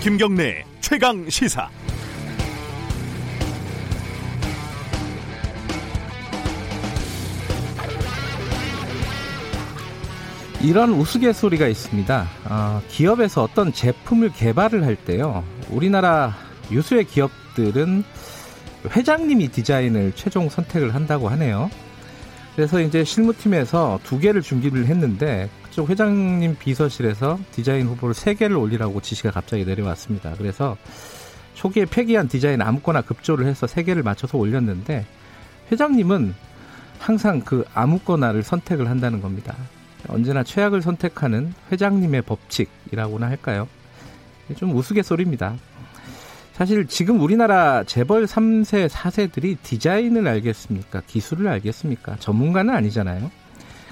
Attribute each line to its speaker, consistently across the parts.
Speaker 1: 김경래 최강 시사.
Speaker 2: 이런 우스갯소리가 있습니다. 어, 기업에서 어떤 제품을 개발을 할 때요. 우리나라 유수의 기업들은 회장님이 디자인을 최종 선택을 한다고 하네요. 그래서 이제 실무팀에서 두 개를 준비를 했는데 그 쪽 회장님 비서실에서 디자인 후보를 세 개를 올리라고 지시가 갑자기 내려왔습니다. 그래서 초기에 폐기한 디자인 아무거나 급조를 해서 세 개를 맞춰서 올렸는데 회장님은 항상 그 아무거나를 선택을 한다는 겁니다. 언제나 최악을 선택하는 회장님의 법칙이라고나 할까요? 좀 우스갯소리입니다. 사실 지금 우리나라 재벌 3세, 4세들이 디자인을 알겠습니까? 기술을 알겠습니까? 전문가는 아니잖아요.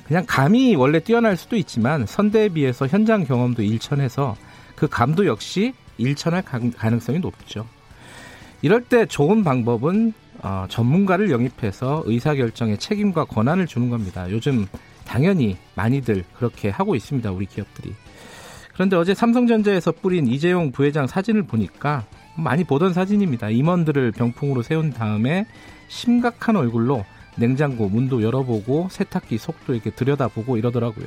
Speaker 2: 그냥 감이 원래 뛰어날 수도 있지만 선대에 비해서 현장 경험도 일천해서 그 감도 역시 일천할 가능성이 높죠. 이럴 때 좋은 방법은 어, 전문가를 영입해서 의사결정에 책임과 권한을 주는 겁니다. 요즘 당연히 많이들 그렇게 하고 있습니다. 우리 기업들이. 그런데 어제 삼성전자에서 뿌린 이재용 부회장 사진을 보니까 많이 보던 사진입니다. 임원들을 병풍으로 세운 다음에 심각한 얼굴로 냉장고 문도 열어보고 세탁기 속도 이렇게 들여다보고 이러더라고요.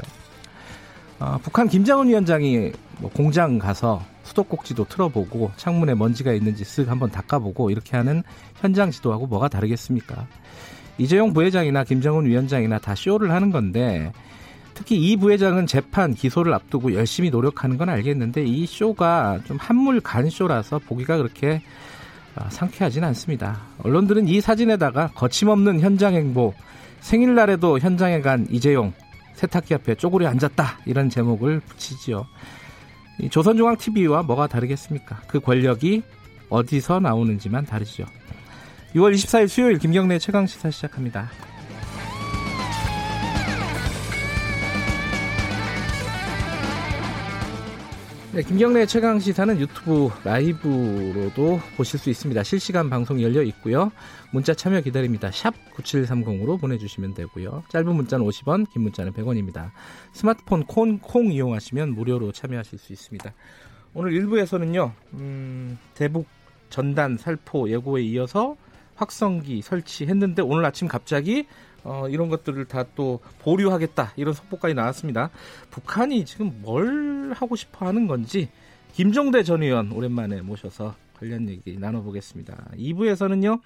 Speaker 2: 어, 북한 김정은 위원장이 뭐 공장 가서 수도꼭지도 틀어보고 창문에 먼지가 있는지 쓱 한번 닦아보고 이렇게 하는 현장 지도하고 뭐가 다르겠습니까? 이재용 부회장이나 김정은 위원장이나 다 쇼를 하는 건데 특히 이 부회장은 재판 기소를 앞두고 열심히 노력하는 건 알겠는데 이 쇼가 좀 한물 간 쇼라서 보기가 그렇게 아, 상쾌하진 않습니다. 언론들은 이 사진에다가 거침없는 현장 행보, 생일날에도 현장에 간 이재용 세탁기 앞에 쪼그려 앉았다 이런 제목을 붙이지요. 조선중앙TV와 뭐가 다르겠습니까? 그 권력이 어디서 나오는지만 다르죠. 6월 24일 수요일 김경래 최강 시사 시작합니다. 네, 김경래 최강 시사는 유튜브 라이브로도 보실 수 있습니다. 실시간 방송 열려 있고요. 문자 참여 기다립니다. 샵 9730으로 보내주시면 되고요. 짧은 문자는 50원, 긴 문자는 100원입니다. 스마트폰 콩, 콩 이용하시면 무료로 참여하실 수 있습니다. 오늘 1부에서는요, 음, 대북 전단 살포 예고에 이어서 확성기 설치했는데 오늘 아침 갑자기 어, 이런 것들을 다 또 보류하겠다 이런 속보까지 나왔습니다. 북한이 지금 뭘 하고 싶어 하는 건지 김종대 전 의원 오랜만에 모셔서 관련 얘기 나눠보겠습니다. 2부에서는요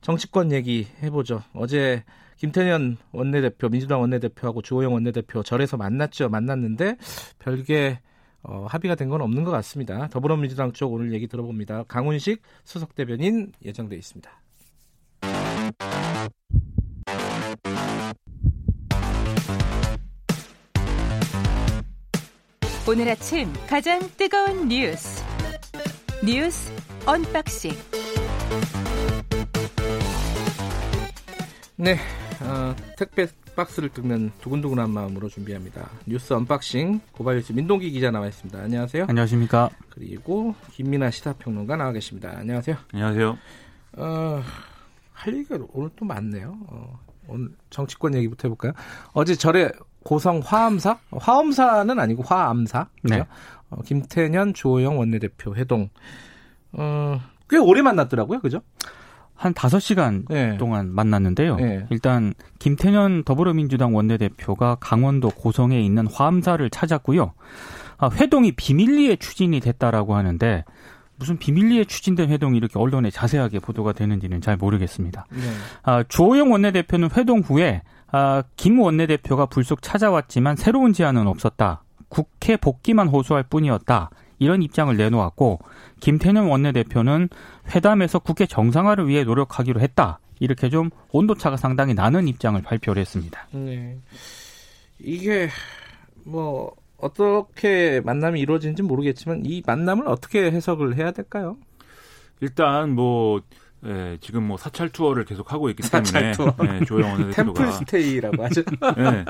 Speaker 2: 정치권 얘기 해보죠. 어제 김태년 원내대표, 민주당 원내대표하고 주호영 원내대표 절에서 만났죠. 만났는데 별개 어, 합의가 된 건 없는 것 같습니다. 더불어민주당 쪽 오늘 얘기 들어봅니다. 강훈식 수석 대변인 예정돼 있습니다.
Speaker 3: 오늘 아침 가장 뜨거운 뉴스. 뉴스 unboxing.
Speaker 2: 네 어, 택배 박스를 뜯는 두근두근한 마음으로 준비합니다. 뉴스 unboxing 고발뉴스 민동기 기자 나와 있습니다. 안녕하세요.
Speaker 4: 안녕하십니까.
Speaker 2: 그리고 김민아 시사평론가 나와 계십니다. 안녕하세요.
Speaker 4: 안녕하세요.
Speaker 2: 어, 할 얘기가 오늘 또 많네요. 어, 오늘 정치권 얘기부터 해볼까요? 어제 절에 고성 화암사? 화엄사는 아니고 화암사. 네. 어, 김태년, 주호영 원내대표 회동. 어, 꽤 오래 만났더라고요. 그죠?
Speaker 4: 한 5시간 네. 동안 만났는데요. 네. 일단 김태년 더불어민주당 원내대표가 강원도 고성에 있는 화암사를 찾았고요. 아, 회동이 비밀리에 추진이 됐다라고 하는데 무슨 비밀리에 추진된 회동이 이렇게 언론에 자세하게 보도가 되는지는 잘 모르겠습니다. 네. 아, 주호영 원내대표는 회동 후에 아, 김 원내대표가 불쑥 찾아왔지만 새로운 제안은 없었다. 국회 복귀만 호소할 뿐이었다. 이런 입장을 내놓았고 김태년 원내대표는 회담에서 국회 정상화를 위해 노력하기로 했다. 이렇게 좀 온도차가 상당히 나는 입장을 발표를 했습니다. 네.
Speaker 2: 이게 뭐 어떻게 만남이 이루어지는지 모르겠지만 이 만남을 어떻게 해석을 해야 될까요?
Speaker 5: 일단 뭐 예, 지금 뭐 사찰 투어를 계속 하고 있기 때문에 예, 조영 원내대표가
Speaker 2: 템플 스테이라고 하죠. 예.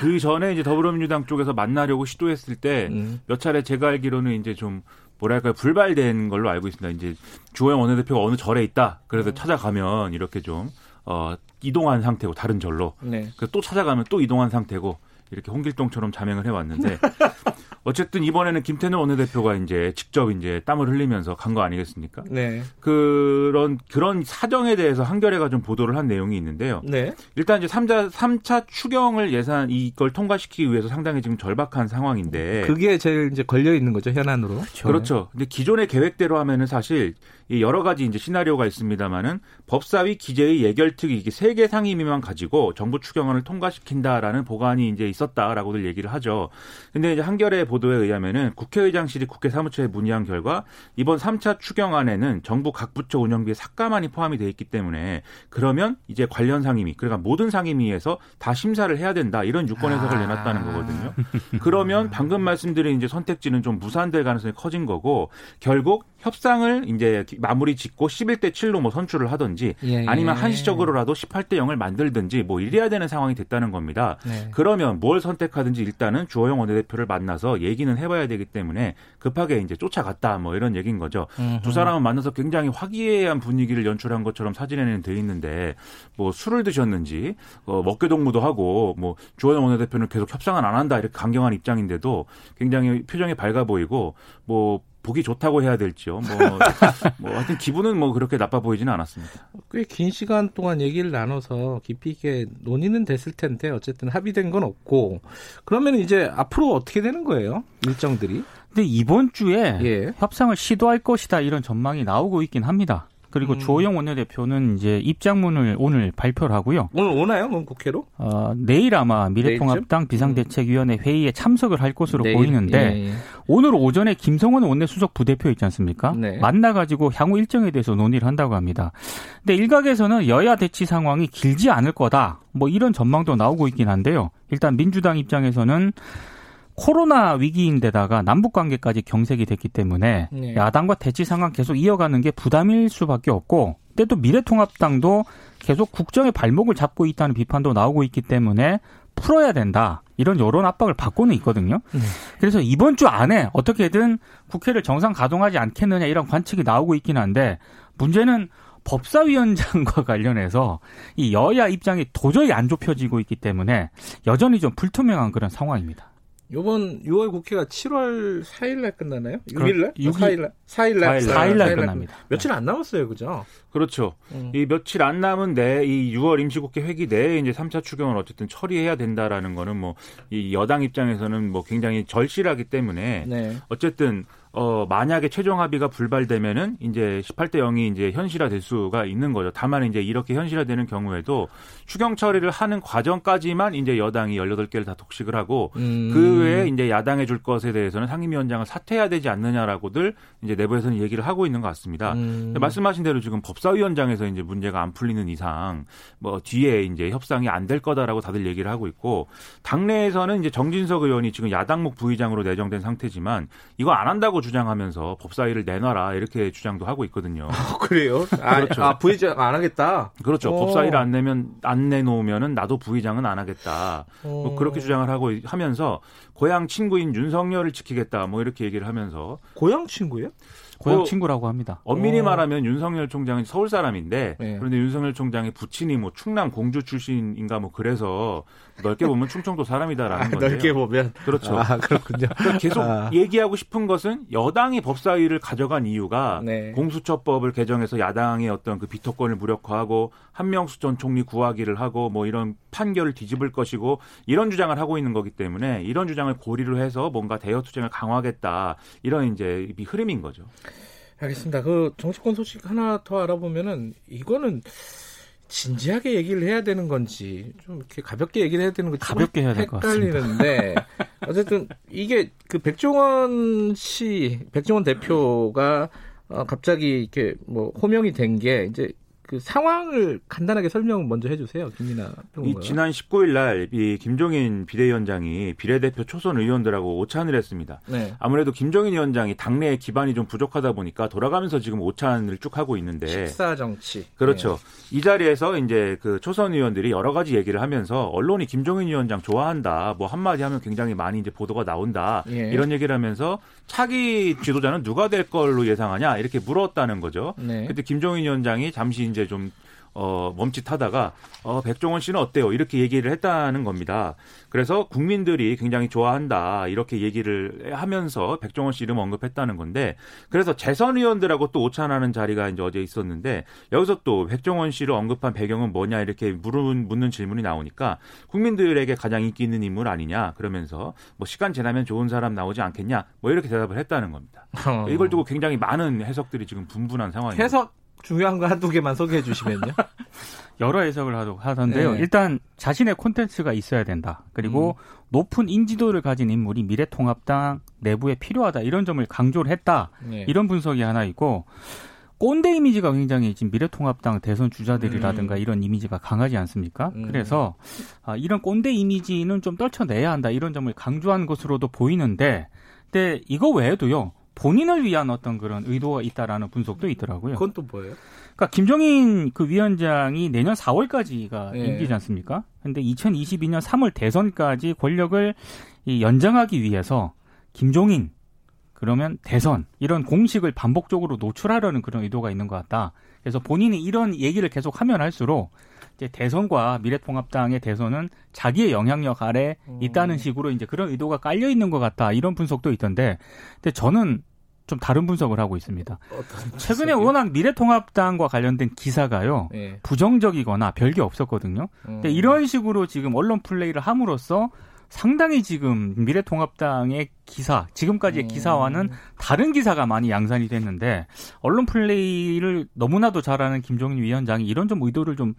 Speaker 5: 그 전에 이제 더불어민주당 쪽에서 만나려고 시도했을 때몇 음. 차례 제가 알기로는 이제 좀 뭐랄까요 불발된 걸로 알고 있습니다. 이제 주호영 원내대표가 어느 절에 있다. 그래서 음. 찾아가면 이렇게 좀 어, 이동한 상태고 다른 절로. 네. 그또 찾아가면 또 이동한 상태고 이렇게 홍길동처럼 자명을 해왔는데 어쨌든 이번에는 김태년 원내대표가 이제 직접 이제 땀을 흘리면서 간 거 아니겠습니까? 네. 그런 그런 사정에 대해서 한겨레가 좀 보도를 한 내용이 있는데요. 네. 일단 이제 3자 3차 추경을 예산 이걸 통과시키기 위해서 상당히 지금 절박한 상황인데
Speaker 6: 그게 제일 이제 걸려 있는 거죠, 현안으로.
Speaker 5: 그렇죠. 그렇죠. 근데 기존의 계획대로 하면은 사실 여러 가지 이제 시나리오가 있습니다만은 법사위 기재의 예결특위 이게 세 개 상임 위만 가지고 정부 추경안을 통과시킨다라는 보관이 이제 있었다라고들 얘기를 하죠. 근데 이제 한겨레 보도에 의하면은 국회의장실이 국회 사무처에 문의한 결과 이번 3차 추경안에는 정부 각 부처 운영비에 삭감안이 포함이 돼 있기 때문에 그러면 이제 관련 상임위 그러니까 모든 상임위에서 다 심사를 해야 된다 이런 유권 해석을 아. 내놨다는 거거든요. 그러면 방금 말씀드린 이제 선택지는 좀 무산될 가능성이 커진 거고 결국 협상을 이제 마무리 짓고 11대 7로 뭐 선출을 하든지 예, 예. 아니면 한시적으로라도 18대 0을 만들든지 뭐 이래야 되는 상황이 됐다는 겁니다. 네. 그러면 뭘 선택하든지 일단은 주호영 원내대표를 만나서 얘기는 해봐야 되기 때문에 급하게 이제 쫓아갔다 뭐 이런 얘기인 거죠. 음흠. 두 사람은 만나서 굉장히 화기애애한 분위기를 연출한 것처럼 사진에는 돼 있는데 뭐 술을 드셨는지 어, 먹개 동무도 하고 뭐 주호영 원내대표는 계속 협상은 안 한다 이렇게 강경한 입장인데도 굉장히 표정이 밝아 보이고 뭐 보기 좋다고 해야 될지요. 뭐, 뭐 하여튼 기분은 뭐 그렇게 나빠 보이지는 않았습니다.
Speaker 6: 꽤 긴 시간 동안 얘기를 나눠서 깊이 있게 논의는 됐을 텐데 어쨌든 합의된 건 없고 그러면 이제 앞으로 어떻게 되는 거예요? 일정들이?
Speaker 4: 근데 이번 주에 예. 협상을 시도할 것이다 이런 전망이 나오고 있긴 합니다. 그리고 음. 조호영 원내대표는 이제 입장문을 오늘 발표를 하고요.
Speaker 6: 오늘 오나요? 그럼 국회로?
Speaker 4: 어, 내일 아마 미래통합당 음. 비상대책위원회 회의에 참석을 할 것으로 내일? 보이는데 예, 예. 오늘 오전에 김성원 원내수석 부대표 있지 않습니까? 네. 만나가지고 향후 일정에 대해서 논의를 한다고 합니다. 근데 일각에서는 여야 대치 상황이 길지 않을 거다. 뭐 이런 전망도 나오고 있긴 한데요. 일단 민주당 입장에서는 코로나 위기인데다가 남북 관계까지 경색이 됐기 때문에 네. 야당과 대치 상황 계속 이어가는 게 부담일 수밖에 없고 때또 미래통합당도 계속 국정의 발목을 잡고 있다는 비판도 나오고 있기 때문에 풀어야 된다. 이런 여론 압박을 받고는 있거든요. 네. 그래서 이번 주 안에 어떻게든 국회를 정상 가동하지 않겠느냐 이런 관측이 나오고 있긴 한데 문제는 법사위원장과 관련해서 이 여야 입장이 도저히 안 좁혀지고 있기 때문에 여전히 좀 불투명한 그런 상황입니다.
Speaker 6: 요번 6월 국회가 7월 4일 날 끝나나요? 6일 날? 6일, 4일 날? 4일 날.
Speaker 4: 4일 날 끝납니다.
Speaker 6: 며칠 안 남았어요. 그죠?
Speaker 5: 그렇죠. 음. 이 며칠 안 남은 데이 6월 임시국회 회기 내에 이제 3차 추경을 어쨌든 처리해야 된다라는 거는 뭐 이 여당 입장에서는 뭐 굉장히 절실하기 때문에 네. 어쨌든 어, 만약에 최종 합의가 불발되면은 이제 18대 0이 이제 현실화 될 수가 있는 거죠. 다만 이제 이렇게 현실화되는 경우에도 추경 처리를 하는 과정까지만 이제 여당이 18개를 다 독식을 하고 음. 그 외에 이제 야당에 줄 것에 대해서는 상임위원장을 사퇴해야 되지 않느냐라고들 이제 내부에서는 얘기를 하고 있는 것 같습니다. 음. 말씀하신 대로 지금 법사위원장에서 이제 문제가 안 풀리는 이상 뭐 뒤에 이제 협상이 안 될 거다라고 다들 얘기를 하고 있고 당내에서는 이제 정진석 의원이 지금 야당목 부의장으로 내정된 상태지만 이거 안 한다고 주장하면서 법사위를 내놔라 이렇게 주장도 하고 있거든요.
Speaker 6: 어, 그래요? 아, 그렇죠. 아, 부의장 안 하겠다.
Speaker 5: 그렇죠. 오. 법사위를 안 내면 안 내놓으면은 나도 부의장은 안 하겠다. 뭐 그렇게 주장을 하고 하면서 고향 친구인 윤석열을 지키겠다. 뭐 이렇게 얘기를 하면서
Speaker 6: 고향 친구예요?
Speaker 4: 고향 그 친구라고 합니다.
Speaker 5: 엄밀히 오. 어. 말하면 윤석열 총장은 서울 사람인데 네. 그런데 윤석열 총장의 부친이 뭐 충남 공주 출신인가 뭐 그래서 넓게 보면 충청도 사람이다라는 아, 건데요.
Speaker 6: 넓게 보면
Speaker 5: 그렇죠.
Speaker 6: 아, 그렇군요.
Speaker 5: 그러니까 계속 아. 얘기하고 싶은 것은 여당이 법사위를 가져간 이유가 네. 공수처법을 개정해서 야당의 어떤 그 비토권을 무력화하고 한명수 전 총리 구하기를 하고 뭐 이런 판결을 뒤집을 것이고 이런 주장을 하고 있는 거기 때문에 이런 주장을 고리로 해서 뭔가 대여 투쟁을 강화하겠다 이런 이제 흐름인 거죠.
Speaker 6: 알겠습니다. 그 정치권 소식 하나 더 알아보면은 이거는 진지하게 얘기를 해야 되는 건지 좀 이렇게 가볍게 얘기를 해야 되는 건지
Speaker 4: 가볍게 해야 될 것 같습니다.
Speaker 6: 헷갈리는데 어쨌든 이게 그 백종원 씨, 백종원 대표가 어 갑자기 이렇게 뭐 호명이 된 게 이제 그 상황을 간단하게 설명을 먼저 해주세요, 김민아
Speaker 5: 이 지난 19일 날이 김종인 비대위원장이 비례대표 초선 의원들하고 오찬을 했습니다. 네. 아무래도 김종인 위원장이 당내에 기반이 좀 부족하다 보니까 돌아가면서 지금 오찬을 쭉 하고 있는데
Speaker 6: 식사 정치
Speaker 5: 그렇죠. 네. 이 자리에서 이제 그 초선 의원들이 여러 가지 얘기를 하면서 언론이 김종인 위원장 좋아한다, 뭐 한마디 하면 굉장히 많이 이제 보도가 나온다 예. 이런 얘기를 하면서 차기 지도자는 누가 될 걸로 예상하냐 이렇게 물었다는 거죠. 네. 그때 김종인 위원장이 잠시 이제 좀 어, 멈칫하다가 어, 백종원 씨는 어때요? 이렇게 얘기를 했다는 겁니다. 그래서 국민들이 굉장히 좋아한다 이렇게 얘기를 하면서 백종원 씨 이름 언급했다는 건데 그래서 재선 의원들하고 또 오찬하는 자리가 이제 어제 있었는데 여기서 또 백종원 씨를 언급한 배경은 뭐냐 이렇게 물은 묻는 질문이 나오니까 국민들에게 가장 인기 있는 인물 아니냐 그러면서 뭐 시간 지나면 좋은 사람 나오지 않겠냐 뭐 이렇게 대답을 했다는 겁니다. 어. 이걸 두고 굉장히 많은 해석들이 지금 분분한 상황입니다.
Speaker 2: 해석 중요한 거 한두 개만 소개해 주시면요.
Speaker 4: 여러 해석을 하던데요. 네. 일단 자신의 콘텐츠가 있어야 된다. 그리고 음. 높은 인지도를 가진 인물이 미래통합당 내부에 필요하다. 이런 점을 강조를 했다. 네. 이런 분석이 하나 있고 꼰대 이미지가 굉장히 지금 미래통합당 대선 주자들이라든가 음. 이런 이미지가 강하지 않습니까? 음. 그래서 아, 이런 꼰대 이미지는 좀 떨쳐내야 한다. 이런 점을 강조한 것으로도 보이는데 근데 이거 외에도요. 본인을 위한 어떤 그런 의도가 있다라는 분석도 있더라고요.
Speaker 2: 그건 또 뭐예요?
Speaker 4: 그러니까 김종인 그 위원장이 내년 4월까지가 네. 임기지 않습니까? 근데 2022년 3월 대선까지 권력을 이 연장하기 위해서 김종인 그러면 대선 이런 공식을 반복적으로 노출하려는 그런 의도가 있는 것 같다. 그래서 본인이 이런 얘기를 계속 하면 할수록 이제 대선과 미래통합당의 대선은 자기의 영향력 아래 있다는 음. 식으로 이제 그런 의도가 깔려 있는 것 같다 이런 분석도 있던데, 근데 저는 좀 다른 분석을 하고 있습니다. 최근에 워낙 미래통합당과 관련된 기사가요 네. 부정적이거나 별게 없었거든요. 음. 근데 이런 식으로 지금 언론 플레이를 함으로써 상당히 지금 미래통합당의 기사, 지금까지의 음. 기사와는 다른 기사가 많이 양산이 됐는데 언론 플레이를 너무나도 잘하는 김종인 위원장이 이런 좀 의도를 좀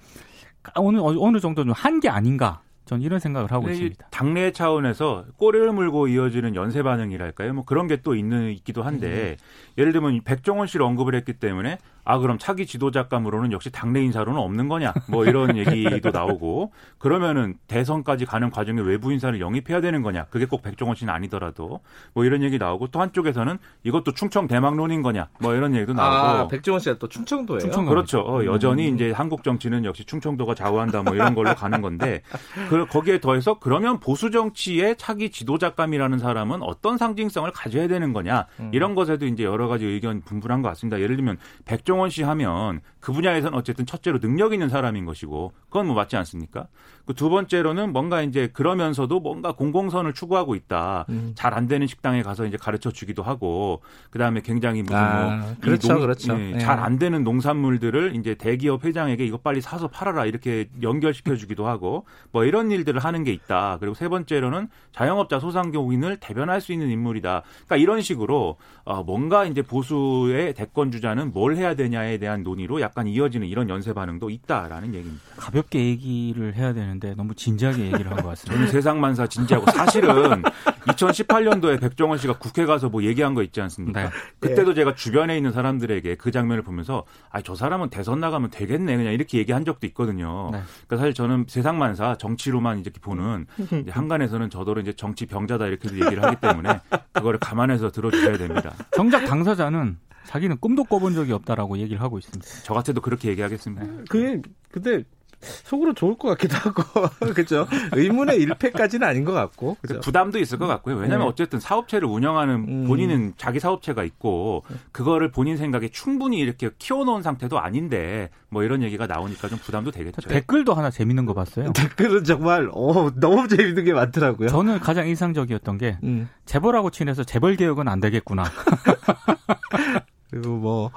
Speaker 4: 어느 어느 정도 좀 한 게 아닌가 전 이런 생각을 하고 있습니다.
Speaker 5: 당내 차원에서 꼬리를 물고 이어지는 연쇄 반응이랄까요? 뭐 그런 게 또 있는 있기도 한데 음. 예를 들면 백종원 씨를 언급을 했기 때문에 아 그럼 차기 지도자감으로는 역시 당내 인사로는 없는 거냐 뭐 이런 얘기도 나오고 그러면은 대선까지 가는 과정에 외부 인사를 영입해야 되는 거냐 그게 꼭 백종원 씨는 아니더라도 뭐 이런 얘기 나오고 또 한쪽에서는 이것도 충청 대망론인 거냐 뭐 이런 얘기도 나오고 아,
Speaker 2: 백종원 씨가 또 충청도예요.
Speaker 5: 충청 그렇죠. 어, 여전히 음. 이제 한국 정치는 역시 충청도가 좌우한다 뭐 이런 걸로 가는 건데 그 거기에 더해서 그러면 보수 정치의 차기 지도자감이라는 사람은 어떤 상징성을 가져야 되는 거냐 음. 이런 것에도 이제 여러 가지 의견 분분한 것 같습니다. 예를 들면 백종 박정원 씨 하면 그 분야에서는 어쨌든 첫째로 능력 있는 사람인 것이고 그건 뭐 맞지 않습니까? 그 두 번째로는 뭔가 이제 그러면서도 뭔가 공공선을 추구하고 있다. 음. 잘안 되는 식당에 가서 이제 가르쳐 주기도 하고 그다음에 굉장히 무슨 아,
Speaker 2: 뭐 그렇죠, 농, 그렇죠. 예,
Speaker 5: 네. 잘안 되는 농산물들을 이제 대기업 회장에게 이거 빨리 사서 팔아라 이렇게 연결시켜 주기도 하고 뭐 이런 일들을 하는 게 있다. 그리고 세 번째로는 자영업자 소상공인을 대변할 수 있는 인물이다. 그러니까 이런 식으로 어 뭔가 이제 보수의 대권 주자는 뭘 해야 되냐에 대한 논의로 약간 이어지는 이런 연쇄 반응도 있다라는 얘기입니다.
Speaker 4: 가볍게 얘기를 해야 되는 데 너무 진지하게 얘기를 한 것 같습니다.
Speaker 5: 저는 세상만사 진지하고 사실은 2018년도에 백종원 씨가 국회 가서 뭐 얘기한 거 있지 않습니까? 네. 그때도 제가 주변에 있는 사람들에게 그 장면을 보면서 아 저 사람은 대선 나가면 되겠네 그냥 이렇게 얘기한 적도 있거든요. 네. 그러니까 사실 저는 세상만사 정치로만 이제 보는 이제 한간에서는 저더러 이제 정치 병자다 이렇게 얘기를 하기 때문에 그거를 감안해서 들어주셔야 됩니다.
Speaker 4: 정작 당사자는 자기는 꿈도 꿔본 적이 없다라고 얘기를 하고 있습니다.
Speaker 5: 저 같아도 그렇게 얘기하겠습니다.
Speaker 2: 그게 근데 속으로 좋을 것 같기도 하고 그렇죠. 의문의 일패까지는 아닌 것 같고
Speaker 5: 그렇죠? 부담도 있을 것 같고요. 왜냐하면 네. 어쨌든 사업체를 운영하는 음. 본인은 자기 사업체가 있고 그거를 본인 생각에 충분히 이렇게 키워놓은 상태도 아닌데 뭐 이런 얘기가 나오니까 좀 부담도 되겠죠.
Speaker 4: 댓글도 하나 재밌는 거 봤어요.
Speaker 2: 댓글은 정말 어, 너무 재밌는 게 많더라고요.
Speaker 4: 저는 가장 인상적이었던 게 음. 재벌하고 친해서 재벌 개혁은 안 되겠구나.
Speaker 2: 그리고 뭐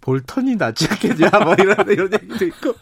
Speaker 2: 볼턴이 낫지 않겠냐 뭐 이런 이런 얘기도 있고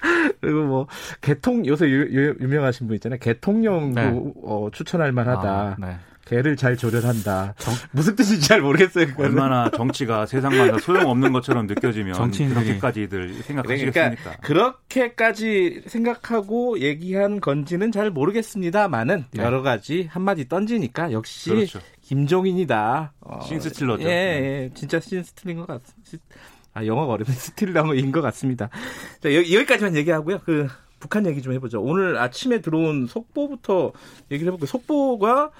Speaker 2: 그리고 뭐 개통 요새 유, 명하신 분 있잖아요. 개통령도 네. 어, 추천할 만하다. 아, 네. 개를 잘 조련한다. 정... 무슨 뜻인지 잘 모르겠어요.
Speaker 5: 그거는. 얼마나 정치가 세상마다 소용없는 것처럼 느껴지면 정치인들이 그렇게까지들 생각하시겠습니까? 그러니까
Speaker 2: 그렇게까지 생각하고 얘기한 건지는 잘 모르겠습니다만은 네. 여러 가지 한마디 던지니까 역시 그렇죠. 김종인이다.
Speaker 5: 어, 신스틸러죠.
Speaker 2: 예, 예, 진짜 신스틸인 것 같습니다. 아, 영어가 어렵네. 스틸러인 것 같습니다. 자, 여, 기까지만 얘기하고요. 그, 북한 얘기 좀 해보죠. 오늘 아침에 들어온 속보부터 얘기를 해볼게요. 속보가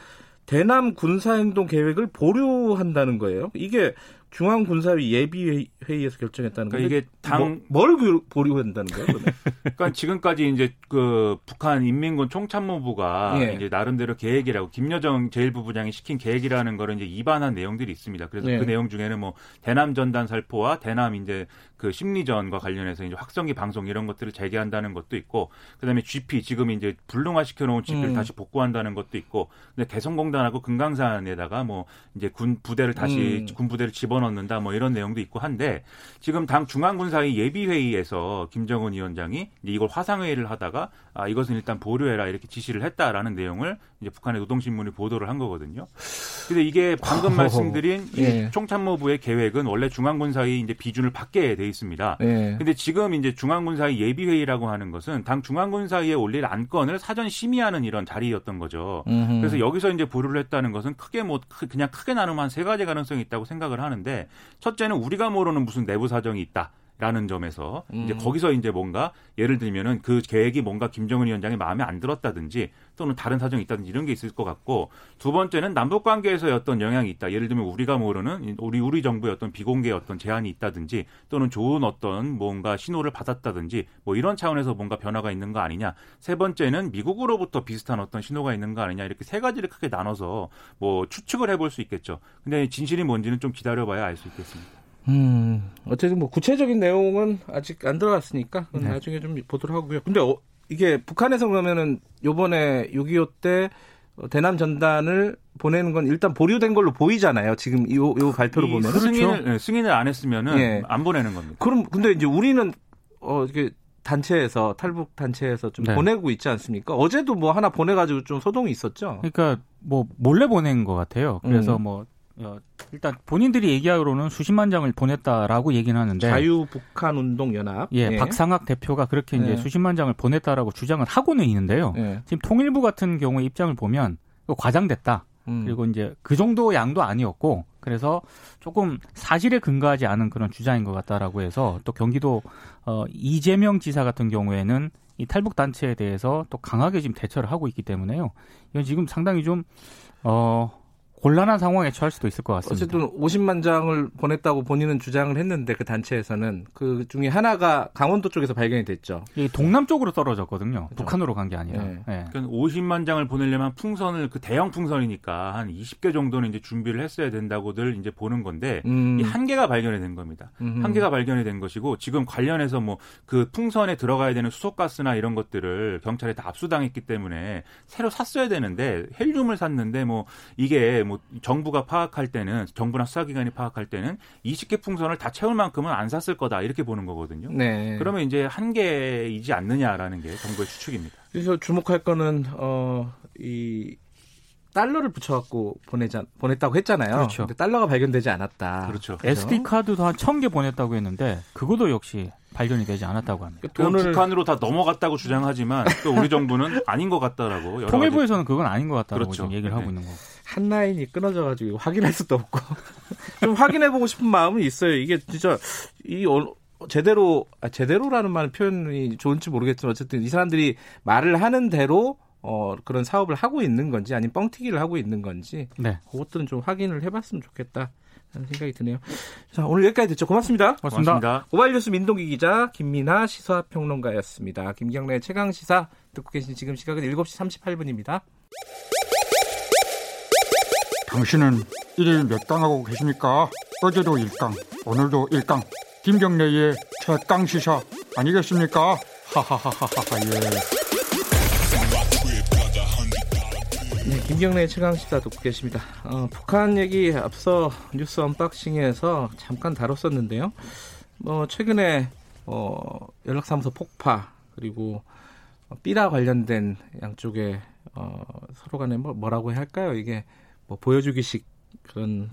Speaker 2: 대남 군사행동 계획을 보류한다는 거예요. 이게 중앙군사위 예비회의에서 결정했다는
Speaker 5: 거예요. 그러니까 이게 당
Speaker 2: 뭐, 뭘 보류한다는 거예요?
Speaker 5: 그러니까 지금까지 이제 그 북한 인민군 총참모부가 예. 이제 나름대로 계획이라고 김여정 제1부부장이 시킨 계획이라는 거를 이제 입안한 내용들이 있습니다. 그래서 예. 그 내용 중에는 뭐 대남 전단 살포와 대남 이제 그 심리전과 관련해서 이제 확성기 방송 이런 것들을 재개한다는 것도 있고 그다음에 GP 지금 이제 불능화 시켜놓은 GP를 음. 다시 복구한다는 것도 있고 근데 개성공단하고 금강산에다가 뭐 이제 군 부대를 다시 음. 군 부대를 집어넣는다 뭐 이런 내용도 있고 한데 지금 당 중앙군사위 예비회의에서 김정은 위원장이 이걸 화상회의를 하다가 아 이것은 일단 보류해라 이렇게 지시를 했다라는 내용을 이제 북한의 노동신문이 보도를 한 거거든요. 근데 이게 방금 말씀드린 예. 총참모부의 계획은 원래 중앙군사위 이제 비준을 받게 돼 있습니다. 예. 근데 지금 이제 중앙군사위 예비회의라고 하는 것은 당 중앙군사위에 올릴 안건을 사전 심의하는 이런 자리였던 거죠. 음흠. 그래서 여기서 이제 보류를 했다는 것은 크게 뭐 그냥 크게 나누면 한 세 가지 가능성이 있다고 생각을 하는데 첫째는 우리가 모르는 무슨 내부 사정이 있다. 라는 점에서 음. 이제 거기서 이제 뭔가 예를 들면은 그 계획이 뭔가 김정은 위원장이 마음에 안 들었다든지 또는 다른 사정이 있다든지 이런 게 있을 것 같고 두 번째는 남북 관계에서의 어떤 영향이 있다. 예를 들면 우리가 모르는 우리 우리 정부의 어떤 비공개 어떤 제한이 있다든지 또는 좋은 어떤 뭔가 신호를 받았다든지 뭐 이런 차원에서 뭔가 변화가 있는 거 아니냐. 세 번째는 미국으로부터 비슷한 어떤 신호가 있는 거 아니냐. 이렇게 세 가지를 크게 나눠서 뭐 추측을 해볼 수 있겠죠. 근데 진실이 뭔지는 좀 기다려봐야 알 수 있겠습니다.
Speaker 2: 음, 어쨌든 뭐 구체적인 내용은 아직 안 들어갔으니까 네. 나중에 좀 보도록 하고요. 근데 어, 이게 북한에서 그러면은 요번에 6.25때 어, 대남 전단을 보내는 건 일단 보류된 걸로 보이잖아요. 지금 요, 요 발표로 보면
Speaker 5: 승인을 네, 승인을 안 했으면은 예. 안 보내는 겁니다.
Speaker 2: 그럼 근데 이제 우리는 어 이게 단체에서 탈북 단체에서 좀 네. 보내고 있지 않습니까? 어제도 뭐 하나 보내가지고 좀 소동이 있었죠.
Speaker 4: 그러니까 뭐 몰래 보낸 것 같아요. 그래서 음. 뭐 어, 일단 본인들이 얘기하기로는 수십만 장을 보냈다라고 얘기는 하는데
Speaker 2: 자유 북한 운동 연합
Speaker 4: 예, 예, 박상학 대표가 그렇게 이제 예. 수십만 장을 보냈다라고 주장을 하고는 있는데요. 예. 지금 통일부 같은 경우에 입장을 보면 과장됐다. 음. 그리고 이제 그 정도 양도 아니었고 그래서 조금 사실에 근거하지 않은 그런 주장인 것 같다라고 해서 또 경기도 어 이재명 지사 같은 경우에는 이 탈북 단체에 대해서 또 강하게 지금 대처를 하고 있기 때문에요. 이건 지금 상당히 좀어 곤란한 상황에 처할 수도 있을 것 같습니다.
Speaker 2: 어쨌든 50만 장을 보냈다고 본인은 주장을 했는데 그 단체에서는 그 중에 하나가 강원도 쪽에서 발견이 됐죠.
Speaker 4: 이 동남 쪽으로 떨어졌거든요. 그렇죠. 북한으로 간 게 아니라. 네.
Speaker 5: 네. 그러니까 50만 장을 보내려면 풍선을 그 대형 풍선이니까 한 20개 정도는 이제 준비를 했어야 된다고들 이제 보는 건데 음. 이한 개가 발견이 된 겁니다. 음흠. 한 개가 발견이 된 것이고 지금 관련해서 뭐 그 풍선에 들어가야 되는 수소가스나 이런 것들을 경찰에 다 압수당했기 때문에 새로 샀어야 되는데 헬륨을 샀는데 뭐 이게 뭐 정부가 파악할 때는 정부나 수사기관이 파악할 때는 20개 풍선을 다 채울 만큼은 안 샀을 거다 이렇게 보는 거거든요. 네. 그러면 이제 한 개이지 않느냐라는 게 정부의 추측입니다.
Speaker 2: 그래서 주목할 거는 어 이 달러를 붙여갖고 보내자 보냈다고 했잖아요. 그렇죠. 근데 달러가 발견되지 않았다.
Speaker 4: 그렇죠. SD 카드도 한 천 개 보냈다고 했는데 그것도 역시 발견이 되지 않았다고 합니다.
Speaker 5: 그 돈을 북한으로 다 넘어갔다고 주장하지만 또 우리 정부는 아닌 것 같다라고.
Speaker 4: 통일부에서는 그건 아닌 것 같다고 그렇죠. 지금 얘기를 네. 하고 있는 거고.
Speaker 2: 한 라인이 끊어져가지고 확인할 수도 없고 좀 확인해보고 싶은 마음은 있어요. 이게 진짜 이 어, 제대로 아, 제대로라는 말 표현이 좋은지 모르겠지만 어쨌든 이 사람들이 말을 하는 대로 어, 그런 사업을 하고 있는 건지 아니면 뻥튀기를 하고 있는 건지 네. 그것들은 좀 확인을 해봤으면 좋겠다. 하는 생각이 드네요. 자, 오늘 여기까지 듣죠. 고맙습니다.
Speaker 5: 고맙습니다. 고맙습니다.
Speaker 2: 오바이뉴스 민동기 기자, 김민아 시사평론가였습니다. 김경래 최강 시사 듣고 계신 지금 시각은 7시 38분입니다.
Speaker 7: 당신은 일일 몇 강하고 계십니까? 어제도 1강, 오늘도 1강. 김경래의 최강 시사 아니겠습니까? 하하하하하 예.
Speaker 2: 네, 김경래 최강 시사 듣고 계십니다. 어, 북한 얘기 앞서 뉴스 언박싱에서 잠깐 다뤘었는데요. 뭐 최근에 어, 연락사무소 폭파 그리고 삐라 관련된 양쪽에 어, 서로 간에 뭐, 뭐라고 할까요? 이게 뭐 보여주기식 그런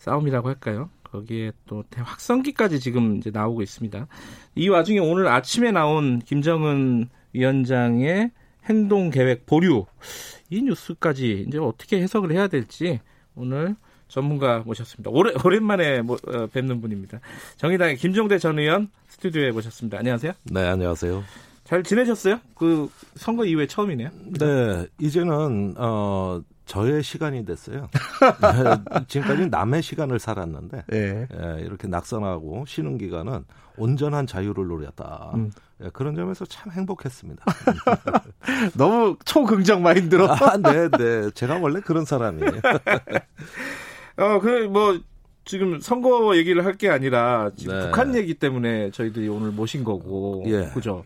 Speaker 2: 싸움이라고 할까요? 거기에 또 대확성기까지 지금 이제 나오고 있습니다. 이 와중에 오늘 아침에 나온 김정은 위원장의 행동 계획 보류 이 뉴스까지 이제 어떻게 해석을 해야 될지 오늘 전문가 모셨습니다. 오래, 오랜만에 모, 어, 뵙는 분입니다. 정의당의 김종대 전 의원 스튜디오에 모셨습니다. 안녕하세요.
Speaker 8: 네, 안녕하세요.
Speaker 2: 잘 지내셨어요? 그 선거 이후에 처음이네요.
Speaker 8: 네, 이제는 어 저의 시간이 됐어요. 지금까지 남의 시간을 살았는데 네. 예, 이렇게 낙선하고 쉬는 기간은 온전한 자유를 노렸다. 음. 예, 그런 점에서 참 행복했습니다.
Speaker 2: 너무 초긍정 마인드로.
Speaker 8: 아, 네, 네. 제가 원래 그런 사람이에요.
Speaker 2: 어, 그, 뭐, 지금 선거 얘기를 할 게 아니라 지금 네. 북한 얘기 때문에 저희들이 오늘 모신 거고. 예. 그죠?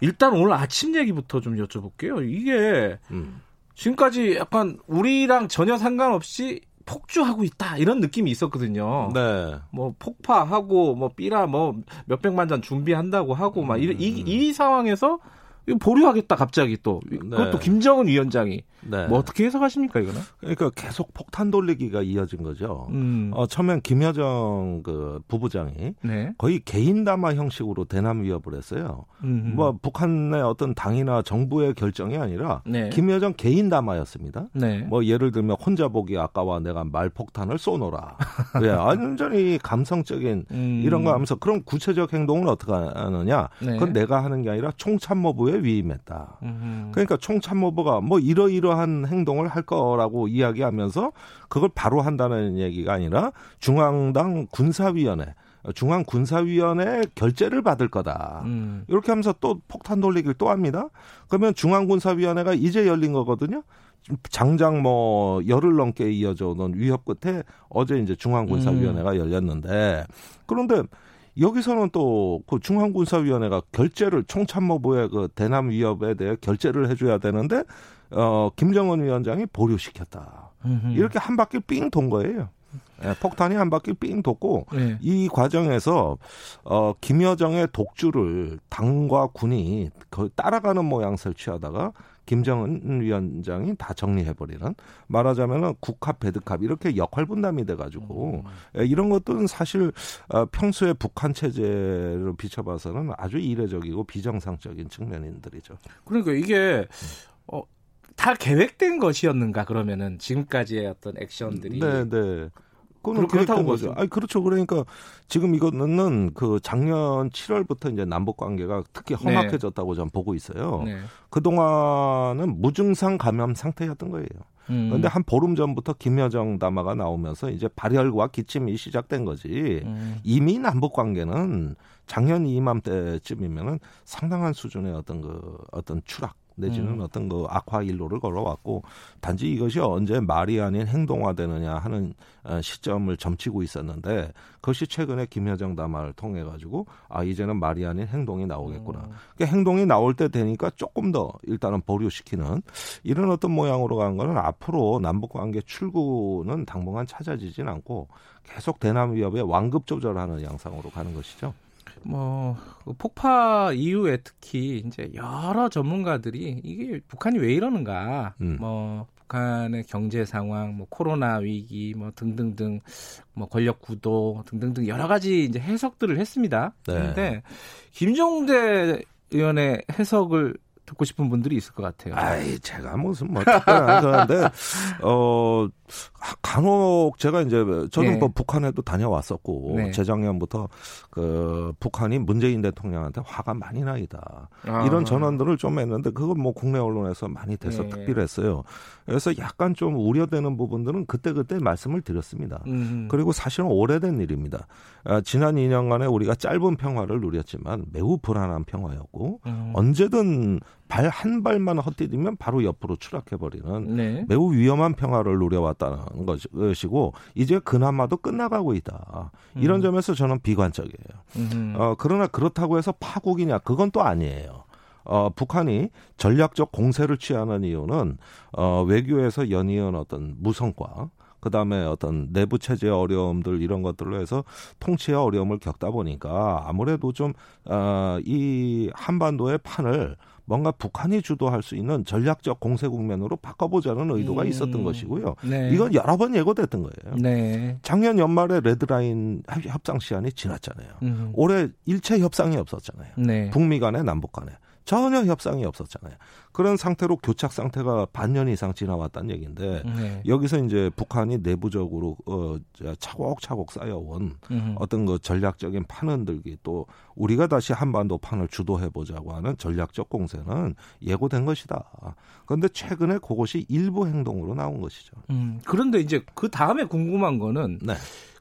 Speaker 2: 일단 오늘 아침 얘기부터 좀 여쭤볼게요. 이게 음. 지금까지 약간 우리랑 전혀 상관없이 폭주하고 있다 이런 느낌이 있었거든요. 네. 뭐 폭파하고 뭐 삐라 뭐 몇백만 잔 준비한다고 하고 막 이, 이, 이 상황에서 보류하겠다 갑자기 또 그것도 네. 김정은 위원장이 네. 뭐 어떻게 해석하십니까 이거는?
Speaker 8: 그러니까 계속 폭탄 돌리기가 이어진 거죠. 음. 어, 처음엔 김여정 그 부부장이 네. 거의 개인 담화 형식으로 대남 위협을 했어요. 음흠. 뭐 북한의 어떤 당이나 정부의 결정이 아니라 네. 김여정 개인 담화였습니다. 네. 뭐 예를 들면 혼자 보기 아까와 내가 말 폭탄을 쏘노라. 예, 완전히 감성적인 음. 이런 거 하면서 그럼 구체적 행동은 어떻게 하느냐? 네. 그건 내가 하는 게 아니라 총참모부에 위임했다. 음흠. 그러니까 총참모부가 뭐 이러이러 이러한 행동을 할 거라고 이야기하면서 그걸 바로 한다는 얘기가 아니라 중앙당 군사위원회 중앙 군사위원회 결재를 받을 거다. 음. 이렇게 하면서 또 폭탄 돌리기를 또 합니다. 그러면 중앙 군사위원회가 이제 열린 거거든요. 장장 뭐 열흘 넘게 이어져 오는 위협 끝에 어제 이제 중앙군사위원회가 음. 열렸는데 그런데 여기서는 또 그 중앙군사위원회가 결재를 총참모부의 그 대남 위협에 대해 결재를 해줘야 되는데 어, 김정은 위원장이 보류시켰다. 음흠. 이렇게 한 바퀴 삥 돈 거예요. 예, 폭탄이 한 바퀴 삥 돋고 네. 이 과정에서 어 김여정의 독주를 당과 군이 거의 따라가는 모양새를 취하다가 김정은 위원장이 다 정리해버리는 말하자면은 국합 배드캅 이렇게 역할 분담이 돼가지고 음. 이런 것들은 사실 어, 평소에 북한 체제를 비춰봐서는 아주 이례적이고 비정상적인 측면인들이죠.
Speaker 2: 그러니까 이게 어, 다 계획된 것이었는가 그러면은 지금까지의 어떤 액션들이
Speaker 8: 네, 네. 그건 그렇다고 거죠. 아니 그렇죠. 그러니까 지금 이거는 그 작년 7월부터 이제 남북 관계가 특히 네. 험악해졌다고 네. 저는 보고 있어요. 네. 그 동안은 무증상 감염 상태였던 거예요. 음. 그런데 한 보름 전부터 김여정 담화가 나오면서 이제 발열과 기침이 시작된 거지. 음. 이미 남북 관계는 작년 이맘때쯤이면은 상당한 수준의 어떤 그 어떤 추락 내지는 음. 어떤 그 악화 일로를 걸어왔고 단지 이것이 언제 말이 아닌 행동화되느냐 하는 어, 시점을 점치고 있었는데 그것이 최근에 김여정 담화를 통해 가지고 아 이제는 말이 아닌 행동이 나오겠구나. 음. 그러니까 행동이 나올 때 되니까 조금 더 일단은 보류시키는 이런 어떤 모양으로 간 거는 앞으로 남북 관계 출구는 당분간 찾아지진 않고 계속 대남 위협에 완급 조절하는 양상으로 가는 것이죠.
Speaker 2: 뭐그 폭파 이후에 특히 이제 여러 전문가들이 이게 북한이 왜 이러는가, 음. 뭐 북한의 경제 상황, 뭐 코로나 위기, 뭐 등등등, 뭐 권력 구도 등등등 여러 가지 이제 해석들을 했습니다. 네. 그런데 김종대 의원의 해석을 듣고 싶은 분들이 있을 것 같아요.
Speaker 8: 아이, 제가 무슨 뭐 특별한 건데, 어, 간혹 제가 이제 저는 네. 뭐 북한에도 다녀왔었고 네. 재작년부터 그 북한이 문재인 대통령한테 화가 많이 나이다 아. 이런 전언들을 좀 했는데 그건 뭐 국내 언론에서 많이 돼서 네. 특별했어요. 그래서 약간 좀 우려되는 부분들은 그때 그때 말씀을 드렸습니다. 음. 그리고 사실은 오래된 일입니다. 아, 지난 2년간에 우리가 짧은 평화를 누렸지만 매우 불안한 평화였고 음. 언제든 발 한 발만 헛디디면 바로 옆으로 추락해버리는 네. 매우 위험한 평화를 누려왔다는 것이고 이제 그나마도 끝나가고 있다. 이런 음. 점에서 저는 비관적이에요. 어, 그러나 그렇다고 해서 파국이냐 그건 또 아니에요. 어, 북한이 전략적 공세를 취하는 이유는 어, 외교에서 연이은 어떤 무성과 그 다음에 어떤 내부 체제 어려움들 이런 것들로 해서 통치의 어려움을 겪다 보니까 아무래도 좀, 어, 이 한반도의 판을 뭔가 북한이 주도할 수 있는 전략적 공세 국면으로 바꿔보자는 의도가 음. 있었던 것이고요. 네. 이건 여러 번 예고됐던 거예요. 네. 작년 연말에 레드라인 협상 시한이 지났잖아요. 음. 올해 일체 협상이 없었잖아요. 네. 북미 간에 남북 간에. 전혀 협상이 없었잖아요. 그런 상태로 교착 상태가 반년 이상 지나왔다는 얘기인데 네. 여기서 이제 북한이 내부적으로 어 차곡차곡 쌓여온 음. 어떤 그 전략적인 판 흔들기 또 우리가 다시 한반도 판을 주도해 보자고 하는 전략적 공세는 예고된 것이다. 그런데 최근에 그것이 일부 행동으로 나온 것이죠.
Speaker 2: 음. 그런데 이제 그 다음에 궁금한 거는 네.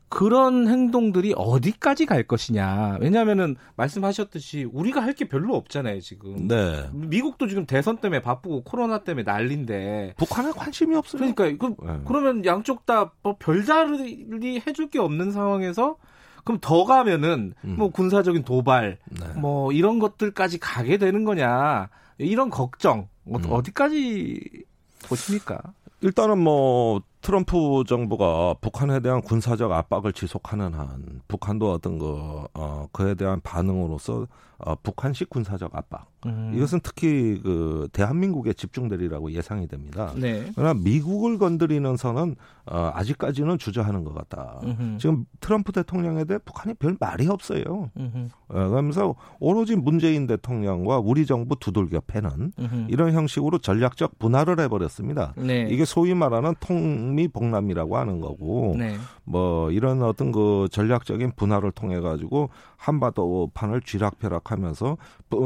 Speaker 2: 그런 행동들이 어디까지 갈 것이냐. 왜냐하면은 말씀하셨듯이 우리가 할 게 별로 없잖아요 지금. 네. 미국도 지금 대선 때문에 바쁘고 코로나 때문에 난린데.
Speaker 8: 북한에 관심이 없어요.
Speaker 2: 그러니까 그, 네. 그러면 양쪽 다 뭐 별다르게 해줄 게 없는 상황에서 그럼 더 가면은 음. 뭐 군사적인 도발 네. 뭐 이런 것들까지 가게 되는 거냐 이런 걱정 음. 어디까지 보십니까?
Speaker 8: 일단은 뭐 트럼프 정부가 북한에 대한 군사적 압박을 지속하는 한 북한도 어떤 그 어, 그에 대한 반응으로서 어, 북한식 군사적 압박. 음. 이것은 특히 그 대한민국에 집중되리라고 예상이 됩니다. 네. 그러나 미국을 건드리는 선은 어, 아직까지는 주저하는 것 같다. 음흠. 지금 트럼프 대통령에 대해 북한이 별 말이 없어요. 어, 그러면서 오로지 문재인 대통령과 우리 정부 두들겨 패는 음흠. 이런 형식으로 전략적 분할을 해버렸습니다. 네. 이게 소위 말하는 통 미복남이라고 하는 거고, 네. 뭐 이런 어떤 그 전략적인 분할을 통해 가지고 한바도판을 쥐락펴락하면서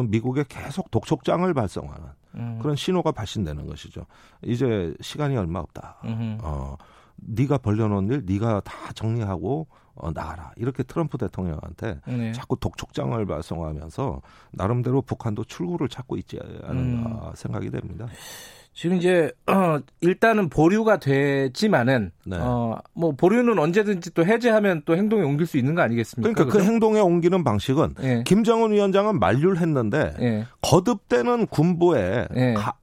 Speaker 8: 미국에 계속 독촉장을 발송하는 음. 그런 신호가 발신되는 것이죠. 이제 시간이 얼마 없다. 음흠. 어, 네가 벌려놓은 일 네가 다 정리하고 어, 나가라. 이렇게 트럼프 대통령한테 네. 자꾸 독촉장을 발송하면서 나름대로 북한도 출구를 찾고 있지 않은가 음. 생각이 됩니다.
Speaker 2: 지금 이제 어, 일단은 보류가 되지만은 네. 어 뭐 보류는 언제든지 또 해제하면 또 행동에 옮길 수 있는 거 아니겠습니까?
Speaker 8: 그러니까 그 그렇죠? 그 행동에 옮기는 방식은 네. 김정은 위원장은 만류를 했는데 네. 거듭되는 군부의 네. 가,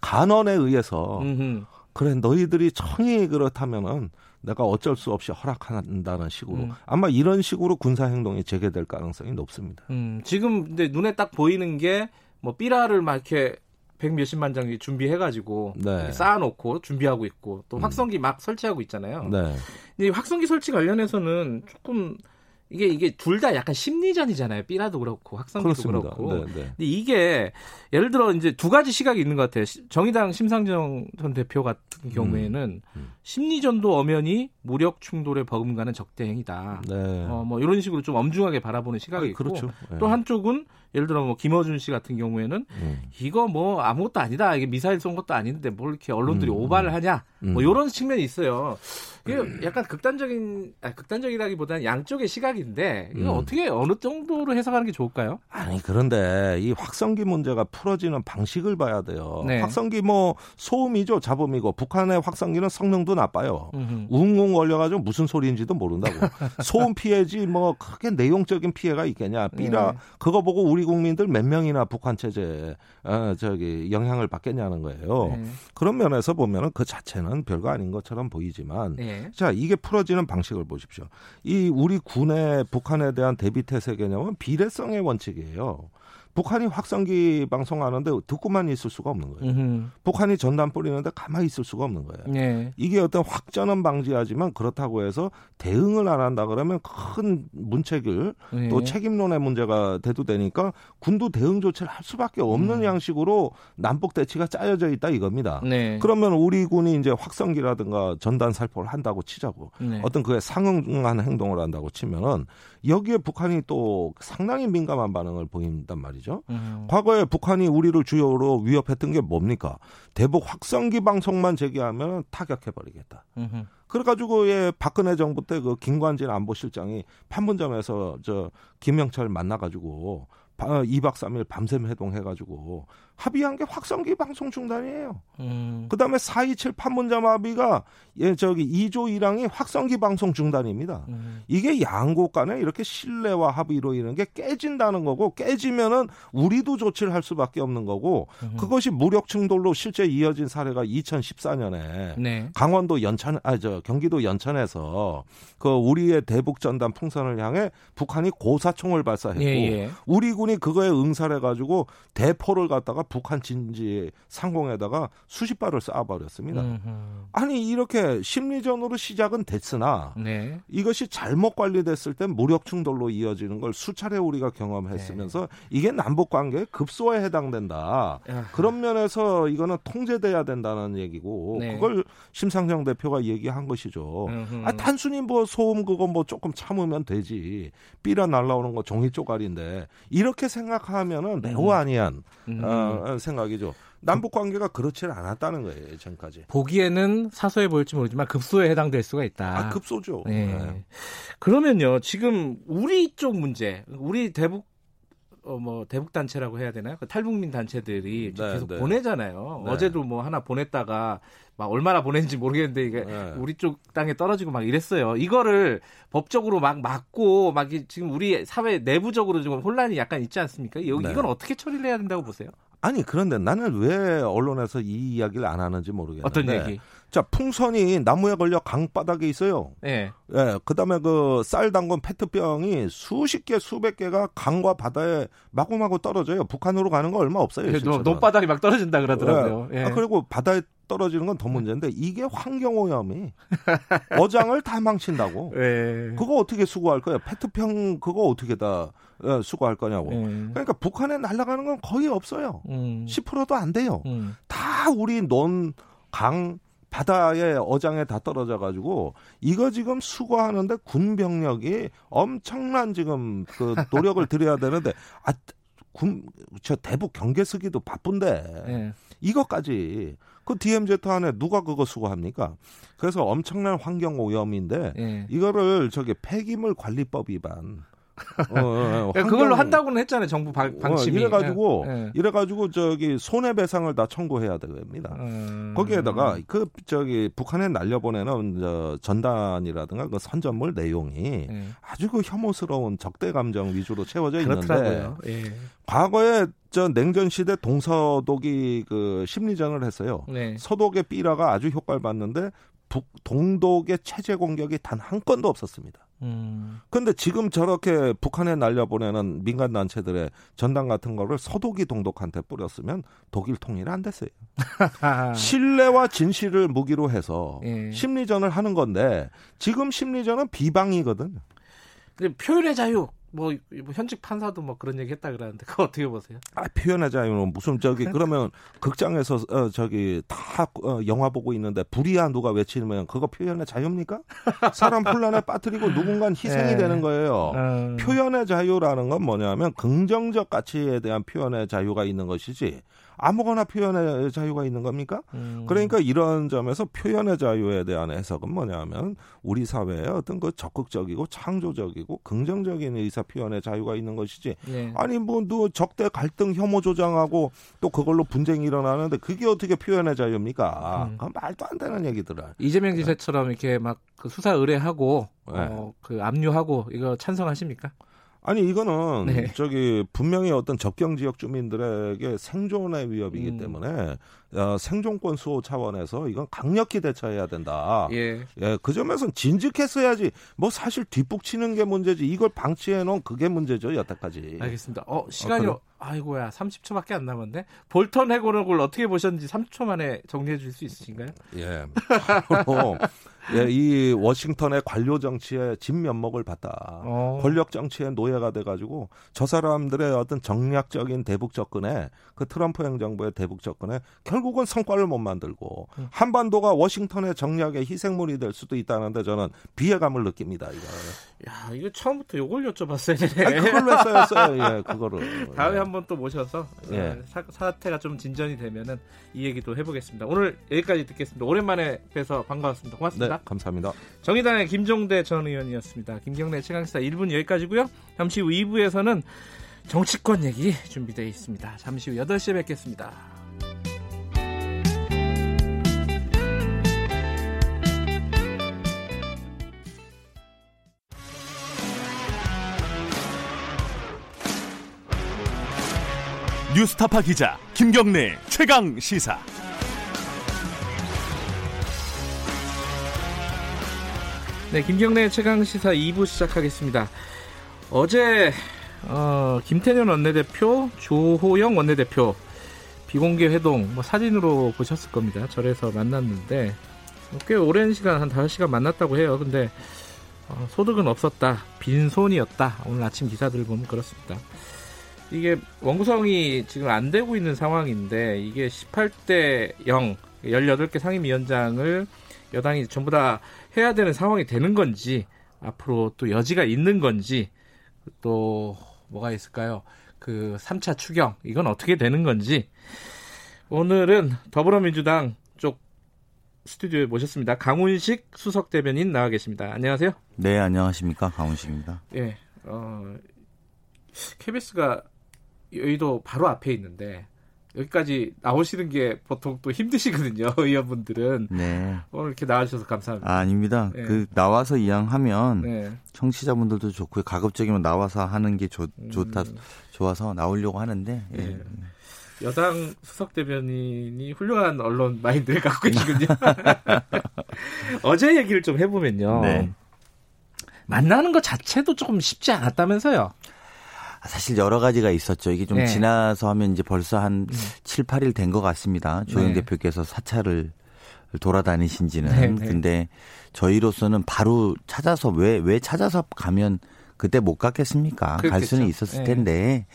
Speaker 8: 간언에 의해서 음흠. 그래 너희들이 청이 그렇다면은 내가 어쩔 수 없이 허락한다는 식으로 음. 아마 이런 식으로 군사 행동이 재개될 가능성이 높습니다.
Speaker 2: 음, 지금 근데 눈에 딱 보이는 게 뭐 삐라를 막 이렇게 백 몇십만 장이 준비해가지고 네. 쌓아놓고 준비하고 있고 또 음. 확성기 음. 막 설치하고 있잖아요. 네. 근데 확성기 설치 관련해서는 조금 이게 이게 둘 다 약간 심리전이잖아요. 삐라도 그렇고 그렇습니다. 그렇고. 네, 네. 근데 이게 예를 들어 이제 두 가지 시각이 있는 것 같아요. 정의당 심상정 전 대표 같은 경우에는 음, 음. 심리전도 엄연히 무력 충돌에 버금가는 적대 행위다. 네. 어, 뭐 이런 식으로 좀 엄중하게 바라보는 시각이 있고 그렇죠. 네. 또 한쪽은 예를 들어 뭐 김어준 씨 같은 경우에는 음. 이거 뭐 아무것도 아니다. 이게 미사일 쏜 것도 아닌데 뭘 이렇게 언론들이 음. 오바를 하냐. 뭐 이런 측면이 있어요. 이게 약간 극단적인 아 극단적이라기보다는 양쪽의 시각인데 이거 음. 어떻게 어느 정도로 해석하는 게 좋을까요?
Speaker 8: 아니 그런데 이 확성기 문제가 풀어지는 방식을 봐야 돼요. 네. 확성기 뭐 소음이죠 잡음이고 북한의 확성기는 성능도 나빠요. 음흠. 웅웅 걸려가지고 무슨 소리인지도 모른다고. 소음 피해지 뭐 크게 내용적인 피해가 있겠냐. 삐라 네. 그거 보고 우리 국민들 몇 명이나 북한 체제에 어, 저기 영향을 받겠냐는 거예요. 네. 그런 면에서 보면은 그 자체는 별거 아닌 것처럼 보이지만. 네. 자, 이게 풀어지는 방식을 보십시오. 이 우리 군의 북한에 대한 대비 태세 개념은 비례성의 원칙이에요. 북한이 확성기 방송하는데 듣고만 있을 수가 없는 거예요. 음흠. 북한이 전단 뿌리는데 가만히 있을 수가 없는 거예요. 네. 이게 어떤 확전은 방지하지만 그렇다고 해서 대응을 안 한다 그러면 큰 문책을 네. 또 책임론의 문제가 대두되니까 군도 대응 조치를 할 수밖에 없는 음. 양식으로 남북 대치가 짜여져 있다 이겁니다. 네. 그러면 우리 군이 이제 확성기라든가 전단 살포를 한다고 치자고 네. 어떤 그에 상응한 행동을 한다고 치면은 여기에 북한이 또 상당히 민감한 반응을 보인단 말이죠. 음. 과거에 북한이 우리를 주요로 위협했던 게 뭡니까? 대북 확성기 방송만 제기하면 타격해버리겠다. 음. 그래가지고 예 박근혜 정부 때 그 김관진 안보실장이 판문점에서 저 김영철 만나가지고 2박 3일 밤샘 회동해가지고 합의한 게 확성기 방송 중단이에요. 음. 그 다음에 427 판문점 합의가 예, 저기 2조 1항이 확성기 방송 중단입니다. 음. 이게 양국 간에 이렇게 신뢰와 합의로 이런 게 깨진다는 거고 깨지면은 우리도 조치를 할 수밖에 없는 거고 음. 그것이 무력 충돌로 실제 이어진 사례가 2014년에 네. 강원도 연천, 아, 저 경기도 연천에서 그 우리의 대북 전단 풍선을 향해 북한이 고사총을 발사했고 예, 예. 우리 군이 그거에 응사를 해 가지고 대포를 갖다가 북한 진지 상공에다가 수십 발을 쏴버렸습니다. 음흠. 아니 이렇게 심리전으로 시작은 됐으나 네. 이것이 잘못 관리됐을 땐 무력 충돌로 이어지는 걸 수차례 우리가 경험했으면서 네. 이게 남북 관계의 급소에 해당된다. 야. 그런 면에서 이거는 통제돼야 된다는 얘기고 네. 그걸 심상정 대표가 얘기한 것이죠. 아, 단순히 뭐 소음 그거 뭐 조금 참으면 되지. 삐라 날라오는 거 종이 쪼가리인데 이렇게 생각하면은 매우 아니한 음. 어, 어, 생각이죠. 남북 관계가 그렇지 않았다는 거예요, 지금까지.
Speaker 2: 보기에는 사소해 보일지 모르지만 급소에 해당될 수가 있다.
Speaker 8: 아, 급소죠. 네. 네.
Speaker 2: 그러면요, 지금 우리 쪽 문제, 우리 대북 어, 뭐 대북 단체라고 해야 되나요? 그 탈북민 단체들이 네, 계속 네. 보내잖아요. 네. 어제도 뭐 하나 보냈다가 막 얼마나 보냈는지 모르겠는데 이게 네. 우리 쪽 땅에 떨어지고 막 이랬어요. 이거를 법적으로 막 막고 막 지금 우리 사회 내부적으로 지금 혼란이 약간 있지 않습니까? 네. 이건 어떻게 처리를 해야 된다고 보세요?
Speaker 8: 아니 그런데 나는 왜 언론에서 이 이야기를 안 하는지 모르겠는데
Speaker 2: 어떤 얘기?
Speaker 8: 자 풍선이 나무에 걸려 강바닥에 있어요. 예. 예. 그다음에 그 쌀 담은 페트병이 수십 개 수백 개가 강과 바다에 마구마구 떨어져요. 북한으로 가는 거 얼마 없어요.
Speaker 2: 노, 논바닥이 막 떨어진다 그러더라고요.
Speaker 8: 예. 예. 아, 그리고 바다에 떨어지는 건 더 문제인데 이게 환경 오염이 어장을 다 망친다고. 예. 그거 어떻게 수거할 거야? 페트병 그거 어떻게 다 어, 수거할 거냐고. 예. 그러니까 북한에 날아가는 건 거의 없어요. 음. 10%도 안 돼요. 음. 다 우리 논, 강, 바다의 어장에 다 떨어져 가지고 이거 지금 수거하는데 군 병력이 엄청난 지금 그 노력을 들여야 되는데 아 군저 대북 경계 쓰기도 바쁜데 네. 이것까지 그 DMZ 안에 누가 그거 수거합니까? 그래서 엄청난 환경 오염인데 네. 이거를 저기 폐기물 관리법 위반
Speaker 2: 어, 어, 어 그걸로 한다고는 했잖아요. 정부 방, 어, 방침이.
Speaker 8: 어, 이래가지고 예, 예. 이래가지고 저기 손해배상을 다 청구해야 됩니다. 음... 거기에다가 그 저기 북한에 날려보내는 저 전단이라든가 그 선전물 내용이 예. 아주 그 혐오스러운 적대 감정 위주로 채워져 있는데 예. 과거에 저 냉전 시대 동서독이 그 심리전을 했어요. 네. 서독의 삐라가 아주 효과를 봤는데 북 동독의 체제 공격이 단 한 건도 없었습니다. 음. 근데 지금 저렇게 북한에 날려보내는 민간 단체들의 전당 같은 거를 서독이 동독한테 뿌렸으면 독일 통일 안 됐어요. 신뢰와 진실을 무기로 해서 예. 심리전을 하는 건데 지금 심리전은 비방이거든요.
Speaker 2: 표현의 자유 뭐, 뭐 현직 판사도 뭐 그런 얘기 했다 그러는데 그거 어떻게 보세요?
Speaker 8: 아 표현의 자유는 무슨 저기 그러면 극장에서 어, 저기 다 어, 영화 보고 있는데 불이야 누가 외치면 그거 표현의 자유입니까? 사람 혼란에 빠뜨리고 누군가 희생이 네. 되는 거예요. 음. 표현의 자유라는 건 뭐냐면 긍정적 가치에 대한 표현의 자유가 있는 것이지 아무거나 표현의 자유가 있는 겁니까? 음. 그러니까 이런 점에서 표현의 자유에 대한 해석은 뭐냐면 우리 사회에 어떤 그 적극적이고 창조적이고 긍정적인 의사 표현의 자유가 있는 것이지. 네. 아니 뭐 너 적대 갈등 혐오 조장하고 또 그걸로 분쟁이 일어나는데 그게 어떻게 표현의 자유입니까? 음. 말도 안 되는 얘기들을.
Speaker 2: 이재명 지사처럼 이렇게 막 그 수사 의뢰하고 네. 어, 그 압류하고 이거 찬성하십니까?
Speaker 8: 아니 이거는 네. 저기 분명히 어떤 접경 지역 주민들에게 생존의 위협이기 음. 때문에 어, 생존권 수호 차원에서 이건 강력히 대처해야 된다. 예. 예, 그 점에서는 진즉했어야지. 뭐 사실 뒷북치는 게 문제지. 이걸 방치해 놓은 그게 문제죠, 여태까지.
Speaker 2: 알겠습니다. 어, 시간이 어, 아이고야, 30초밖에 안 남았는데 볼턴 해고록을 어떻게 보셨는지 30초 만에 정리해 줄 수 있으신가요?
Speaker 8: 예. 예, 이 워싱턴의 관료 정치에 진면목을 봤다. 어. 권력 정치의 노예가 돼가지고 저 사람들의 어떤 정략적인 대북 접근에 그 트럼프 행정부의 대북 접근에 결국은 성과를 못 만들고 음. 한반도가 워싱턴의 정략의 희생물이 될 수도 있다는데 저는 비애감을 느낍니다. 이거.
Speaker 2: 야, 이거 처음부터 요걸 여쭤봤어야 되네.
Speaker 8: 아니, 그걸로 했어요, 했어요. 예, 그거를.
Speaker 2: 다음에 예. 한번 또 모셔서 예. 사, 사태가 좀 진전이 되면은 이 얘기도 해보겠습니다. 오늘 여기까지 듣겠습니다. 오랜만에 뵈서 반가웠습니다. 고맙습니다.
Speaker 8: 네, 감사합니다.
Speaker 2: 정의당의 김종대 전 의원이었습니다. 김경래 최강시사 1분 여기까지고요. 잠시 후 2부에서는 정치권 얘기 준비되어 있습니다. 잠시 후 8시에 뵙겠습니다.
Speaker 1: 뉴스타파 기자 김경래 최강 시사.
Speaker 2: 네, 김경래 최강 시사 2부 시작하겠습니다. 어제 어, 김태년 원내대표, 조호영 원내대표 비공개 회동 뭐 사진으로 보셨을 겁니다. 절에서 만났는데 꽤 오랜 시간 한 5시간 만났다고 해요. 근데 어, 소득은 없었다. 빈손이었다. 오늘 아침 기사들 보면 그렇습니다. 이게 원구성이 지금 안 되고 있는 상황인데 이게 18대 0 18개 상임위원장을 여당이 전부 다 해야 되는 상황이 되는 건지 앞으로 또 여지가 있는 건지 또 뭐가 있을까요? 그 3차 추경 이건 어떻게 되는 건지 오늘은 더불어민주당 쪽 스튜디오에 모셨습니다. 강훈식 수석 대변인 나와 계십니다. 안녕하세요.
Speaker 9: 네, 안녕하십니까. 강훈식입니다.
Speaker 2: 예. 어, KBS가 여의도 바로 앞에 있는데 여기까지 나오시는 게 보통 또 힘드시거든요, 의원분들은. 네. 오늘 이렇게 나와주셔서 감사합니다.
Speaker 9: 아, 닙니다 네. 그 나와서 이양하면 네. 청취자분들도 좋고요. 가급적이면 나와서 하는 게 좋, 좋다, 음. 좋아서 나오려고 하는데. 예. 네.
Speaker 2: 여당 수석 대변인이 훌륭한 언론 마인드를 갖고 계시군요. 어제 얘기를 좀 해보면요. 네. 만나는 것 자체도 조금 쉽지 않았다면서요.
Speaker 9: 사실 여러 가지가 있었죠. 이게 좀 네. 지나서 하면 이제 벌써 한 음. 7, 8일 된 것 같습니다. 조영 네. 대표께서 사찰을 돌아다니신 지는. 네, 네. 근데 저희로서는 바로 찾아서 왜, 왜 찾아서 가면 그때 못 갔겠습니까? 그렇겠죠. 갈 수는 있었을 네. 텐데.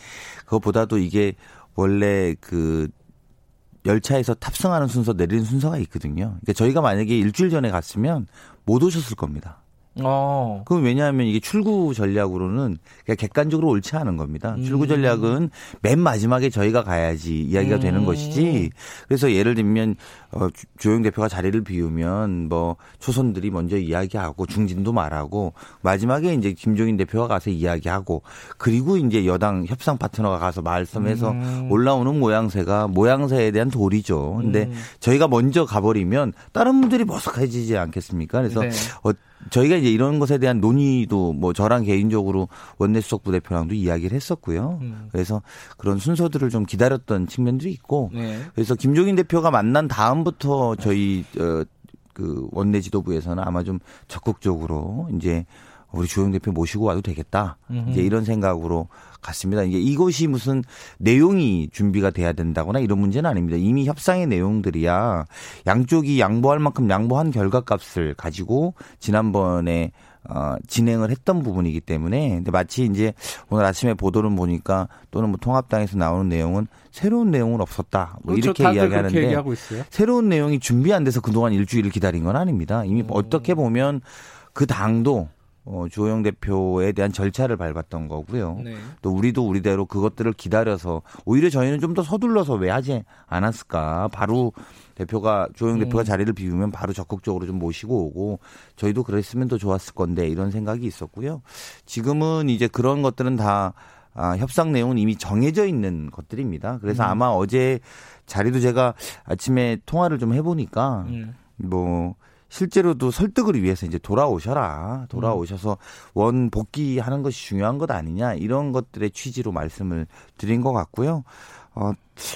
Speaker 9: 그것보다도 이게 원래 그 열차에서 탑승하는 순서 내리는 순서가 있거든요. 그러니까 저희가 만약에 일주일 전에 갔으면 못 오셨을 겁니다. 어. 그럼 왜냐하면 이게 출구 전략으로는 그냥 객관적으로 옳지 않은 겁니다. 음. 출구 전략은 맨 마지막에 저희가 가야지 이야기가 음. 되는 것이지. 그래서 예를 들면 어, 조영 대표가 자리를 비우면 뭐 초선들이 먼저 이야기하고 중진도 말하고 마지막에 이제 김종인 대표가 가서 이야기하고 그리고 이제 여당 협상 파트너가 가서 말씀해서 음. 올라오는 모양새가 모양새에 대한 도리죠. 근데 음. 저희가 먼저 가버리면 다른 분들이 머쓱해지지 않겠습니까? 그래서 네. 어, 저희가 이제 이런 것에 대한 논의도 뭐 저랑 개인적으로 원내수석 부대표랑도 이야기를 했었고요. 음. 그래서 그런 순서들을 좀 기다렸던 측면도 있고 네. 그래서 김종인 대표가 만난 다음부터 저희 어, 그 원내 지도부에서는 아마 좀 적극적으로 이제 우리 주영 대표 모시고 와도 되겠다. 음흠. 이제 이런 생각으로 갔습니다. 이게 이것이 무슨 내용이 준비가 돼야 된다거나 이런 문제는 아닙니다. 이미 협상의 내용들이야 양쪽이 양보할 만큼 양보한 결과값을 가지고 지난번에 어, 진행을 했던 부분이기 때문에 근데 마치 이제 오늘 아침에 보도를 보니까 또는 뭐 통합당에서 나오는 내용은 새로운 내용은 없었다. 뭐 그렇죠. 이렇게 이야기하는데 새로운 내용이 준비 안 돼서 그동안 일주일을 기다린 건 아닙니다. 이미 음. 어떻게 보면 그 당도 어, 주호영 대표에 대한 절차를 밟았던 거고요. 네. 또 우리도 우리대로 그것들을 기다려서 오히려 저희는 좀 더 서둘러서 왜 하지 않았을까. 바로 대표가 주호영 음. 대표가 자리를 비우면 바로 적극적으로 좀 모시고 오고 저희도 그랬으면 더 좋았을 건데 이런 생각이 있었고요. 지금은 이제 그런 것들은 다 아, 협상 내용은 이미 정해져 있는 것들입니다. 그래서 음. 아마 어제 자리도 제가 아침에 통화를 좀 해보니까 음. 뭐 실제로도 설득을 위해서 이제 돌아오셔라. 돌아오셔서 원 복귀하는 것이 중요한 것 아니냐. 이런 것들의 취지로 말씀을 드린 것 같고요. 어,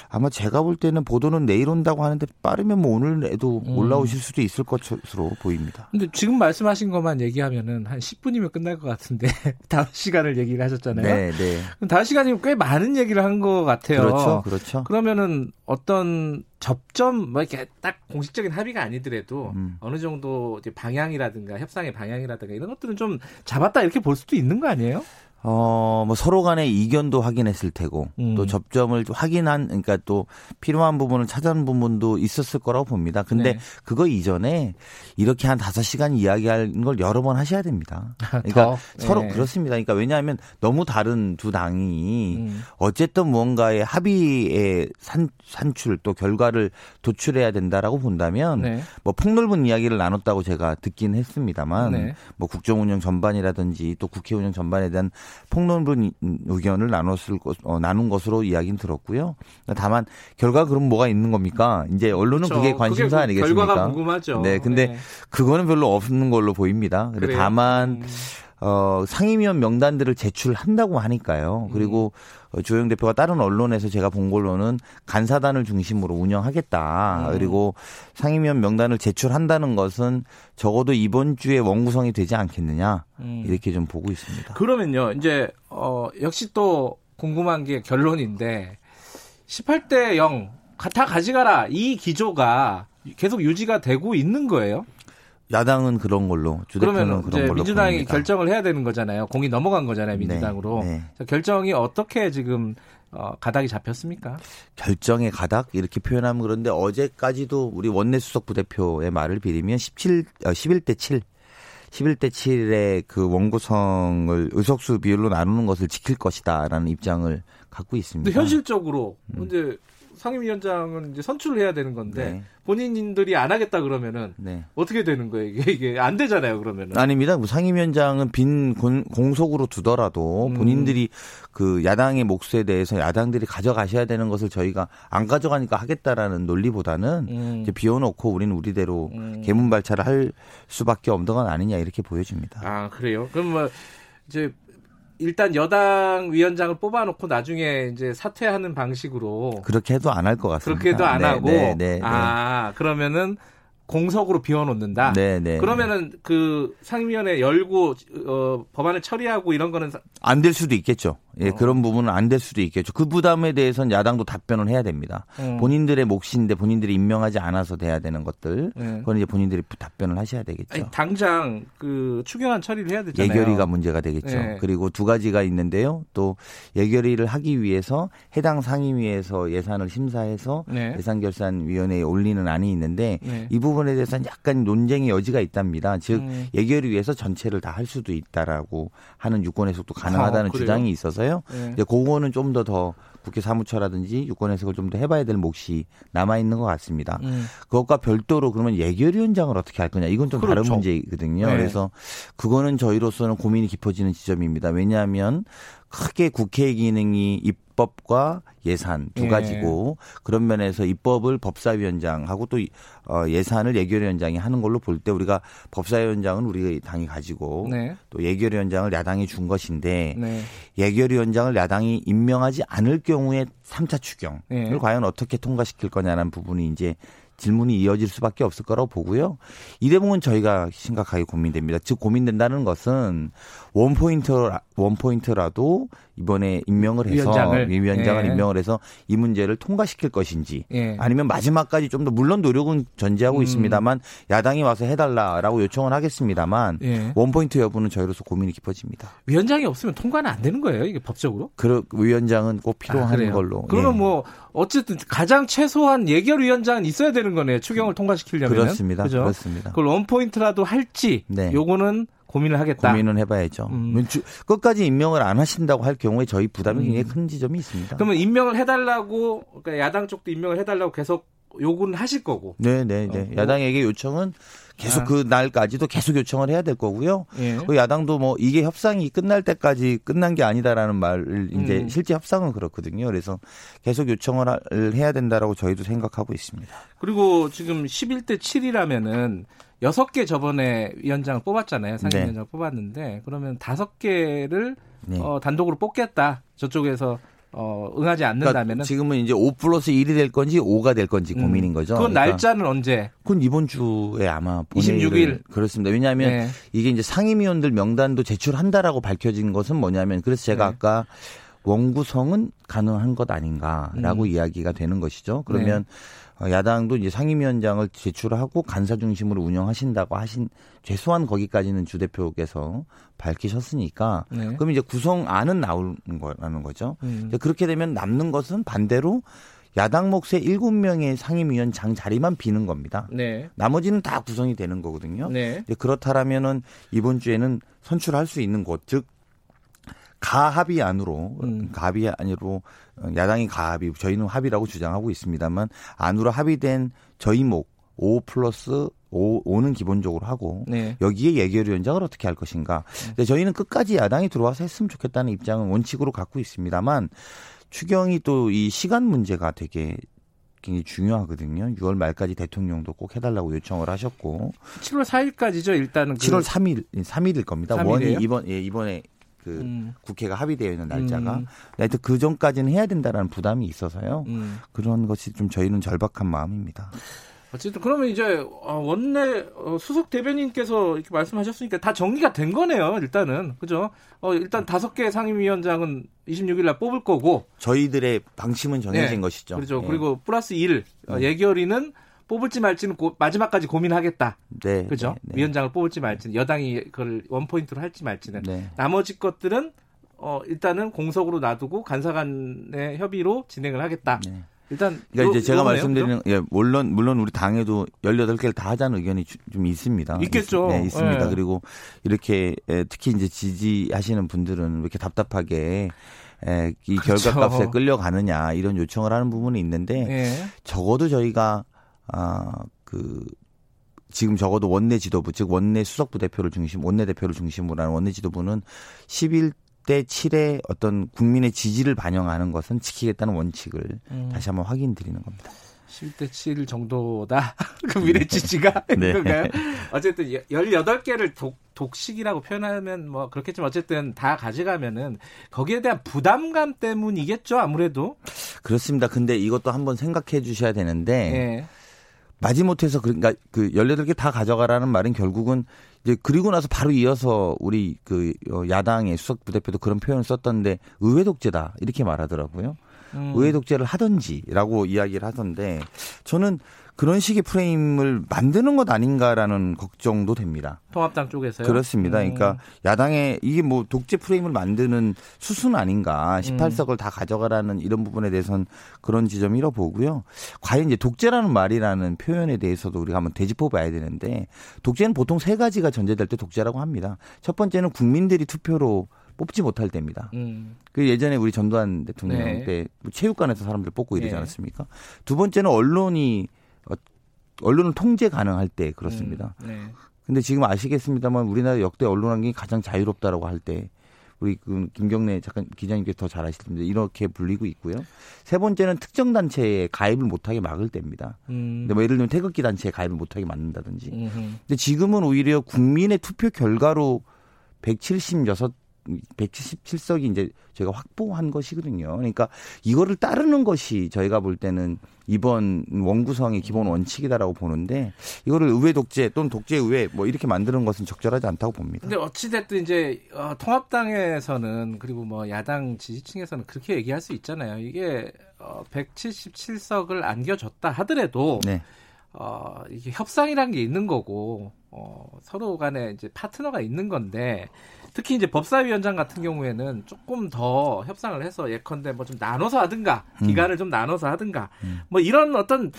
Speaker 9: 아마 제가 볼 때는 보도는 내일 온다고 하는데 빠르면 뭐 오늘에도 음. 올라오실 수도 있을 것으로 보입니다.
Speaker 2: 근데 지금 말씀하신 것만 얘기하면은 한 10분이면 끝날 것 같은데 다섯 시간을 얘기를 하셨잖아요. 네, 네. 그럼 다섯 시간이면 꽤 많은 얘기를 한 것 같아요.
Speaker 9: 그렇죠, 그렇죠.
Speaker 2: 그러면은 어떤 접점 뭐 이렇게 딱 공식적인 합의가 아니더라도 음. 어느 정도 방향이라든가 협상의 방향이라든가 이런 것들은 좀 잡았다 이렇게 볼 수도 있는 거 아니에요?
Speaker 9: 어, 뭐 서로 간의 이견도 확인했을 테고 음. 또 접점을 확인한 그러니까 또 필요한 부분을 찾은 부분도 있었을 거라고 봅니다. 근데 네. 그거 이전에 이렇게 한 다섯 시간 이야기하는 걸 여러 번 하셔야 됩니다. 그러니까 서로 네. 그렇습니다. 그러니까 왜냐하면 너무 다른 두 당이 음. 어쨌든 무언가의 합의의 산, 산출 또 결과를 도출해야 된다라고 본다면 네. 뭐 폭넓은 이야기를 나눴다고 제가 듣긴 했습니다만 네. 뭐 국정 운영 전반이라든지 또 국회 운영 전반에 대한 폭넓은 의견을 나눴을 것, 어, 나눈 것으로 이야기는 들었고요. 다만 결과 그럼 뭐가 있는 겁니까? 이제 언론은 그렇죠. 그게 관심사 그게 아니겠습니까?
Speaker 2: 결과가 궁금하죠.
Speaker 9: 네, 근데 네. 그거는 별로 없는 걸로 보입니다. 그래 다만 음. 어, 상임위원 명단들을 제출한다고 하니까요. 그리고 음. 조영 대표가 다른 언론에서 제가 본 걸로는 간사단을 중심으로 운영하겠다. 음. 그리고 상임위원 명단을 제출한다는 것은 적어도 이번 주에 원구성이 되지 않겠느냐. 음. 이렇게 좀 보고 있습니다.
Speaker 2: 그러면요. 이제 어, 역시 또 궁금한 게 결론인데 18대 0다 가져가라. 이 기조가 계속 유지가 되고 있는 거예요?
Speaker 9: 야당은 그런 걸로 주대표는 그런 걸로
Speaker 2: 민주당이
Speaker 9: 보입니다.
Speaker 2: 결정을 해야 되는 거잖아요. 공이 넘어간 거잖아요, 네, 민주당으로. 네, 네. 결정이 어떻게 지금 어, 가닥이 잡혔습니까?
Speaker 9: 결정의 가닥 이렇게 표현하면 그런데 어제까지도 우리 원내 수석 부대표의 말을 빌리면 17 어, 11대 7 11대 7의 그 원구성을 의석수 비율로 나누는 것을 지킬 것이다라는 입장을 갖고 있습니다.
Speaker 2: 근데 현실적으로 음. 이제 상임위원장은 이제 선출을 해야 되는 건데 네. 본인들이 안 하겠다 그러면은 네. 어떻게 되는 거예요? 이게 이게 안 되잖아요. 그러면은
Speaker 9: 아닙니다. 뭐 상임위원장은 빈 공, 속으로 두더라도 음. 본인들이 그 야당의 몫에 대해서 야당들이 가져가셔야 되는 것을 저희가 안 가져가니까 하겠다라는 논리보다는 음. 이제 비워놓고 우리는 우리대로 음. 개문발차를 할 수밖에 없는 건 아니냐 이렇게 보여집니다.
Speaker 2: 아 그래요? 그럼 뭐 이제 일단 여당 위원장을 뽑아놓고 나중에 이제 사퇴하는 방식으로
Speaker 9: 그렇게 해도 안 할 것 같습니다.
Speaker 2: 그렇게 해도 안 네, 하고 네, 네, 네, 아 그러면은 공석으로 비워놓는다. 네, 네. 그러면은 그 상임위원회 열고 어, 법안을 처리하고 이런 거는
Speaker 9: 안 될 수도 있겠죠. 예, 어. 그런 부분은 안 될 수도 있겠죠. 그 부담에 대해서는 야당도 답변을 해야 됩니다. 어. 본인들의 몫인데 본인들이 임명하지 않아서 돼야 되는 것들, 네. 그건 이제 본인들이 답변을 하셔야 되겠죠. 아니,
Speaker 2: 당장 그 추경안 처리를 해야 되잖아요.
Speaker 9: 예결위가 문제가 되겠죠. 네. 그리고 두 가지가 있는데요. 또 예결위를 하기 위해서 해당 상임위에서 예산을 심사해서 네. 예산결산위원회에 올리는 안이 있는데 네. 이 부분 에 대해서는 약간 논쟁의 여지가 있답니다. 즉 음. 예결위에서 전체를 다 할 수도 있다라고 하는 유권 해석도 가능하다는 아, 주장이 있어서. 있어서요. 네. 이제 그거는 좀더더 국회 사무처라든지 유권 해석을 좀 더 해봐야 될 몫이 남아 있는 것 같습니다. 음. 그것과 별도로 그러면 예결위원장을 어떻게 할 거냐 이건 좀 그렇죠. 다른 문제거든요. 네. 그래서 그거는 저희로서는 고민이 깊어지는 지점입니다. 왜냐하면 크게 국회 기능이 입법과 예산 두 예. 가지고 예. 그런 면에서 입법을 법사위원장하고 또 어, 예산을 예결위원장이 하는 걸로 볼 때 우리가 법사위원장은 우리 당이 가지고 네. 또 예결위원장을 야당이 준 것인데 네. 예결위원장을 야당이 임명하지 않을 경우에 3차 추경을 예. 과연 어떻게 통과시킬 거냐는 부분이 이제 질문이 이어질 수밖에 없을 거라고 보고요. 이 대목은 저희가 심각하게 고민됩니다. 즉 고민된다는 것은 원 포인트 원 포인트라도 이번에 임명을 해서 위원장을, 위원장을 예. 임명을 해서 이 문제를 통과시킬 것인지 예. 아니면 마지막까지 좀 더 물론 노력은 전제하고 음. 있습니다만 야당이 와서 해달라라고 요청을 하겠습니다만 예. 원 포인트 여부는 저희로서 고민이 깊어집니다.
Speaker 2: 위원장이 없으면 통과는 안 되는 거예요 이게 법적으로?
Speaker 9: 그 위원장은 꼭 필요한 아, 걸로.
Speaker 2: 그러면 예. 뭐 어쨌든 가장 최소한 예결위원장은 있어야 되는 거네요 추경을 통과시키려면
Speaker 9: 그렇습니다. 그죠? 그렇습니다.
Speaker 2: 그걸 원 포인트라도 할지 네. 요거는 고민을 하겠다.
Speaker 9: 고민은 해봐야죠. 음. 끝까지 임명을 안 하신다고 할 경우에 저희 부담이 음. 굉장히 큰 지점이 있습니다.
Speaker 2: 그러면 임명을 해달라고 그러니까 야당 쪽도 임명을 해달라고 계속 요구는 하실 거고.
Speaker 9: 네, 네, 네. 어, 야당에게 요청은 계속 아. 그 날까지도 계속 요청을 해야 될 거고요. 예. 그 야당도 뭐 이게 협상이 끝날 때까지 끝난 게 아니다라는 말을 이제 음. 실제 협상은 그렇거든요. 그래서 계속 요청을 해야 된다라고 저희도 생각하고 있습니다.
Speaker 2: 그리고 지금 11대 7이라면은 여섯 개 저번에 위원장을 뽑았잖아요. 상임위원장 네. 뽑았는데 그러면 다섯 개를 네. 어, 단독으로 뽑겠다. 저쪽에서 어, 응하지 않는다면은 그러니까
Speaker 9: 지금은 이제 5 플러스 1이 될 건지 5가 될 건지 음. 고민인 거죠.
Speaker 2: 그건 그러니까 날짜는 언제?
Speaker 9: 그건 이번 주에 아마
Speaker 2: 26일
Speaker 9: 그렇습니다. 왜냐하면 네. 이게 이제 상임위원들 명단도 제출한다라고 밝혀진 것은 뭐냐면 그래서 제가 네. 아까 원구성은 가능한 것 아닌가라고 음. 이야기가 되는 것이죠. 그러면 네. 어, 야당도 이제 상임위원장을 제출하고 간사 중심으로 운영하신다고 하신 최소한 거기까지는 주 대표께서 밝히셨으니까 네. 그럼 이제 구성안은 나오는 거라는 거죠. 음. 그렇게 되면 남는 것은 반대로 야당 몫의 7명의 상임위원장 자리만 비는 겁니다. 네. 나머지는 다 구성이 되는 거거든요. 네. 그렇다라면은 이번 주에는 선출할 수 있는 곳, 즉 가합의 안으로 음. 가합의 안으로 야당이 가합의 저희는 합의라고 주장하고 있습니다만 안으로 합의된 저희 목 5 플러스 5, 5는 기본적으로 하고 네. 여기에 예결위원장을 어떻게 할 것인가. 네. 근데 저희는 끝까지 야당이 들어와서 했으면 좋겠다는 입장은 원칙으로 갖고 있습니다만 추경이 또 이 시간 문제가 되게 굉장히 중요하거든요. 6월 말까지 대통령도 꼭 해달라고 요청을 하셨고
Speaker 2: 7월 4일까지죠. 일단은
Speaker 9: 그 7월 3일 3일일 겁니다. 3일이에요? 원이 이번 예, 이번에 그 음. 국회가 합의되어 있는 날짜가 음. 하여튼 그 전까지는 해야 된다라는 부담이 있어서요. 음. 그런 것이 좀 저희는 절박한 마음입니다.
Speaker 2: 어쨌든 그러면 이제 어, 원내 어, 수석 대변인께서 이렇게 말씀하셨으니까 다 정리가 된 거네요. 일단은 그죠? 어, 일단 다섯 개 상임위원장은 26일 날 뽑을 거고
Speaker 9: 저희들의 방침은 정해진 네. 것이죠.
Speaker 2: 그렇죠. 네. 그리고 플러스 1 어, 음. 예결위는 뽑을지 말지는 고, 마지막까지 고민하겠다. 네. 그죠? 네, 네. 위원장을 뽑을지 말지는 여당이 그걸 원 포인트로 할지 말지는 네. 나머지 것들은 어 일단은 공석으로 놔두고 간사간의 협의로 진행을 하겠다. 네. 일단
Speaker 9: 그러니까 이제 제가 말씀드리는 예, 물론 물론 우리 당에도 18개를 다 하자는 의견이 좀 있습니다.
Speaker 2: 있겠죠.
Speaker 9: 네, 있습니다. 네. 그리고 이렇게 특히 이제 지지하시는 분들은 왜 이렇게 답답하게 에, 이 그렇죠. 결과값에 끌려가느냐 이런 요청을 하는 부분이 있는데 네. 적어도 저희가 아 그 지금 적어도 원내 지도부 즉 원내 수석부 대표를 중심 원내 대표를 중심으로 하는 원내 지도부는 11대 7의 어떤 국민의 지지를 반영하는 것은 지키겠다는 원칙을 음. 다시 한번 확인 드리는 겁니다.
Speaker 2: 10대 7 정도다. 그 미래 지지가 네. 그런가요? 어쨌든 18개를 독, 독식이라고 표현하면 뭐 그렇겠지만 어쨌든 다 가져가면은 거기에 대한 부담감 때문이겠죠, 아무래도.
Speaker 9: 그렇습니다. 근데 이것도 한번 생각해 주셔야 되는데 네. 마지못해서 그러니까 그 18개 다 가져가라는 말은 결국은 이제 그리고 나서 바로 이어서 우리 그 어, 야당의 수석 부대표도 그런 표현을 썼던데 의회 독재다 이렇게 말하더라고요. 음. 의회 독재를 하든지라고 이야기를 하던데 저는 그런 식의 프레임을 만드는 것 아닌가라는 걱정도 됩니다.
Speaker 2: 통합당 쪽에서요?
Speaker 9: 그렇습니다. 음. 그러니까 야당의 이게 뭐 독재 프레임을 만드는 수순 아닌가. 18석을 음. 다 가져가라는 이런 부분에 대해서는 그런 지점이라 보고요. 과연 이제 독재라는 말이라는 표현에 대해서도 우리가 한번 되짚어 봐야 되는데 독재는 보통 세 가지가 전제될 때 독재라고 합니다. 첫 번째는 국민들이 투표로 뽑지 못할 때입니다. 음. 그 예전에 우리 전두환 대통령 네. 때 체육관에서 사람들 뽑고 이러지 네. 않았습니까? 두 번째는 언론이 어, 언론을 통제 가능할 때 그렇습니다. 음. 네. 근데 지금 아시겠습니다만 우리나라 역대 언론 환경이 가장 자유롭다라고 할 때 우리 그 김경래 잠깐 기자님께서 더 잘 아실 텐데 이렇게 불리고 있고요. 세 번째는 특정 단체에 가입을 못하게 막을 때입니다. 음. 근데 뭐 예를 들면 태극기 단체에 가입을 못하게 막는다든지. 음흠. 근데 지금은 오히려 국민의 투표 결과로 176 177석이 이제 저희가 확보한 것이거든요. 그러니까 이거를 따르는 것이 저희가 볼 때는 이번 원구성의 기본 원칙이다라고 보는데 이거를 의회 독재 또는 독재 의회 뭐 이렇게 만드는 것은 적절하지 않다고 봅니다.
Speaker 2: 근데 어찌 됐든 이제 어, 통합당에서는 그리고 뭐 야당 지지층에서는 그렇게 얘기할 수 있잖아요. 이게 어, 177석을 안겨줬다 하더라도 네. 어, 이게 협상이란 게 있는 거고 어, 서로 간에 이제 파트너가 있는 건데 특히 이제 법사위원장 같은 경우에는 조금 더 협상을 해서 예컨대 뭐 좀 나눠서 하든가 음. 기간을 좀 나눠서 하든가 음. 뭐 이런 어떤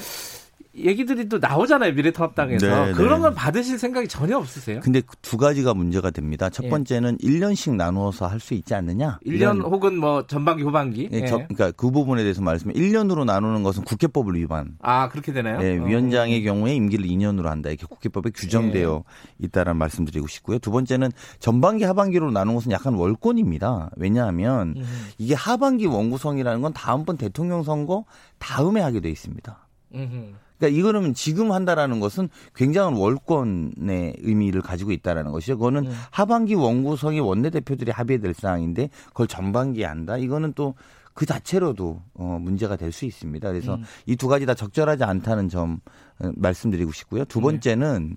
Speaker 2: 얘기들이 또 나오잖아요 미래통합당에서 네, 네. 그런 건 받으실 생각이 전혀 없으세요?
Speaker 9: 근데 두 가지가 문제가 됩니다. 첫 예. 번째는 예. 1년씩 나누어서 할 수 있지 않느냐?
Speaker 2: 1년 이런, 혹은 뭐 전반기 후반기.
Speaker 9: 예, 예. 저, 그러니까 그 부분에 대해서 말씀을 1년으로 나누는 것은 국회법을 위반.
Speaker 2: 아 그렇게 되나요?
Speaker 9: 예, 어. 위원장의 경우에 임기를 2년으로 한다 이렇게 국회법에 규정되어 예. 있다라는 말씀드리고 싶고요. 두 번째는 전반기 하반기로 나누는 것은 약간 월권입니다. 왜냐하면 음. 이게 하반기 원구성이라는 건 다음번 대통령 선거 다음에 하게 돼 있습니다. 음. 그러니까 이거는 지금 한다라는 것은 굉장한 월권의 의미를 가지고 있다라는 것이죠. 그거는 음. 하반기 원구성의 원내대표들이 합의될 사항인데 그걸 전반기에 한다. 이거는 또 그 자체로도 어 문제가 될 수 있습니다. 그래서 음. 이두 가지 다 적절하지 않다는 점 어, 말씀드리고 싶고요. 두 네. 번째는 네.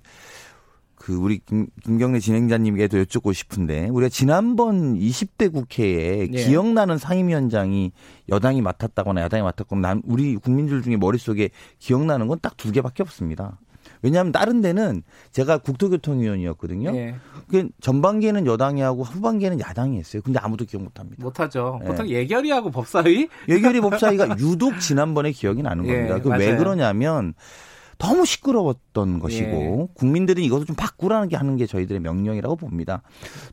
Speaker 9: 그 우리 김, 김경래 진행자님께도 여쭙고 싶은데 우리가 지난번 20대 국회에 네. 기억나는 상임위원장이 여당이 맡았다거나 야당이 맡았거나 남, 우리 국민들 중에 머릿속에 기억나는 건 딱 두 개밖에 없습니다. 왜냐하면 다른 데는 제가 국토교통위원이었거든요. 네. 그 전반기에는 여당이 하고 후반기에는 야당이 했어요. 근데 아무도 기억 못 합니다.
Speaker 2: 못 하죠. 네. 보통 예결위 하고 법사위?
Speaker 9: 예결위 법사위가 유독 지난번에 기억이 나는 겁니다. 네, 그왜 그러냐면 너무 시끄러웠던 것이고 예. 국민들이 이것을 좀 바꾸라는 게 하는 게 저희들의 명령이라고 봅니다.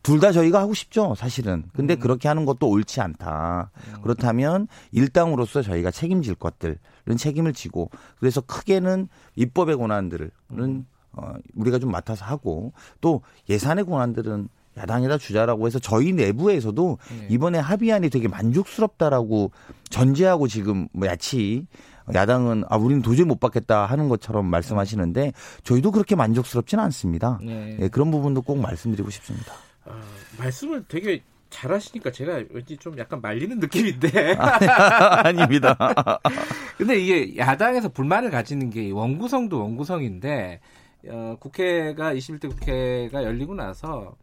Speaker 9: 둘 다 저희가 하고 싶죠, 사실은. 근데 음. 그렇게 하는 것도 옳지 않다. 음. 그렇다면 일당으로서 저희가 책임질 것들은 책임을 지고 그래서 크게는 입법의 권한들은 음. 어, 우리가 좀 맡아서 하고 또 예산의 권한들은 야당에다 주자라고 해서 저희 내부에서도 네. 이번에 합의안이 되게 만족스럽다라고 전제하고 지금 뭐 야치 야당은 아 우리는 도저히 못 받겠다 하는 것처럼 말씀하시는데 저희도 그렇게 만족스럽지는 않습니다. 네. 네, 그런 부분도 꼭 말씀드리고 싶습니다.
Speaker 2: 어, 말씀을 되게 잘하시니까 제가 왠지 좀 약간 말리는 느낌인데
Speaker 9: 아닙니다.
Speaker 2: 근데 이게 야당에서 불만을 가지는 게 원구성도 원구성인데 어, 국회가 21대 국회가 열리고 나서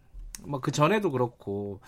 Speaker 2: 뭐 그 전에도 그렇고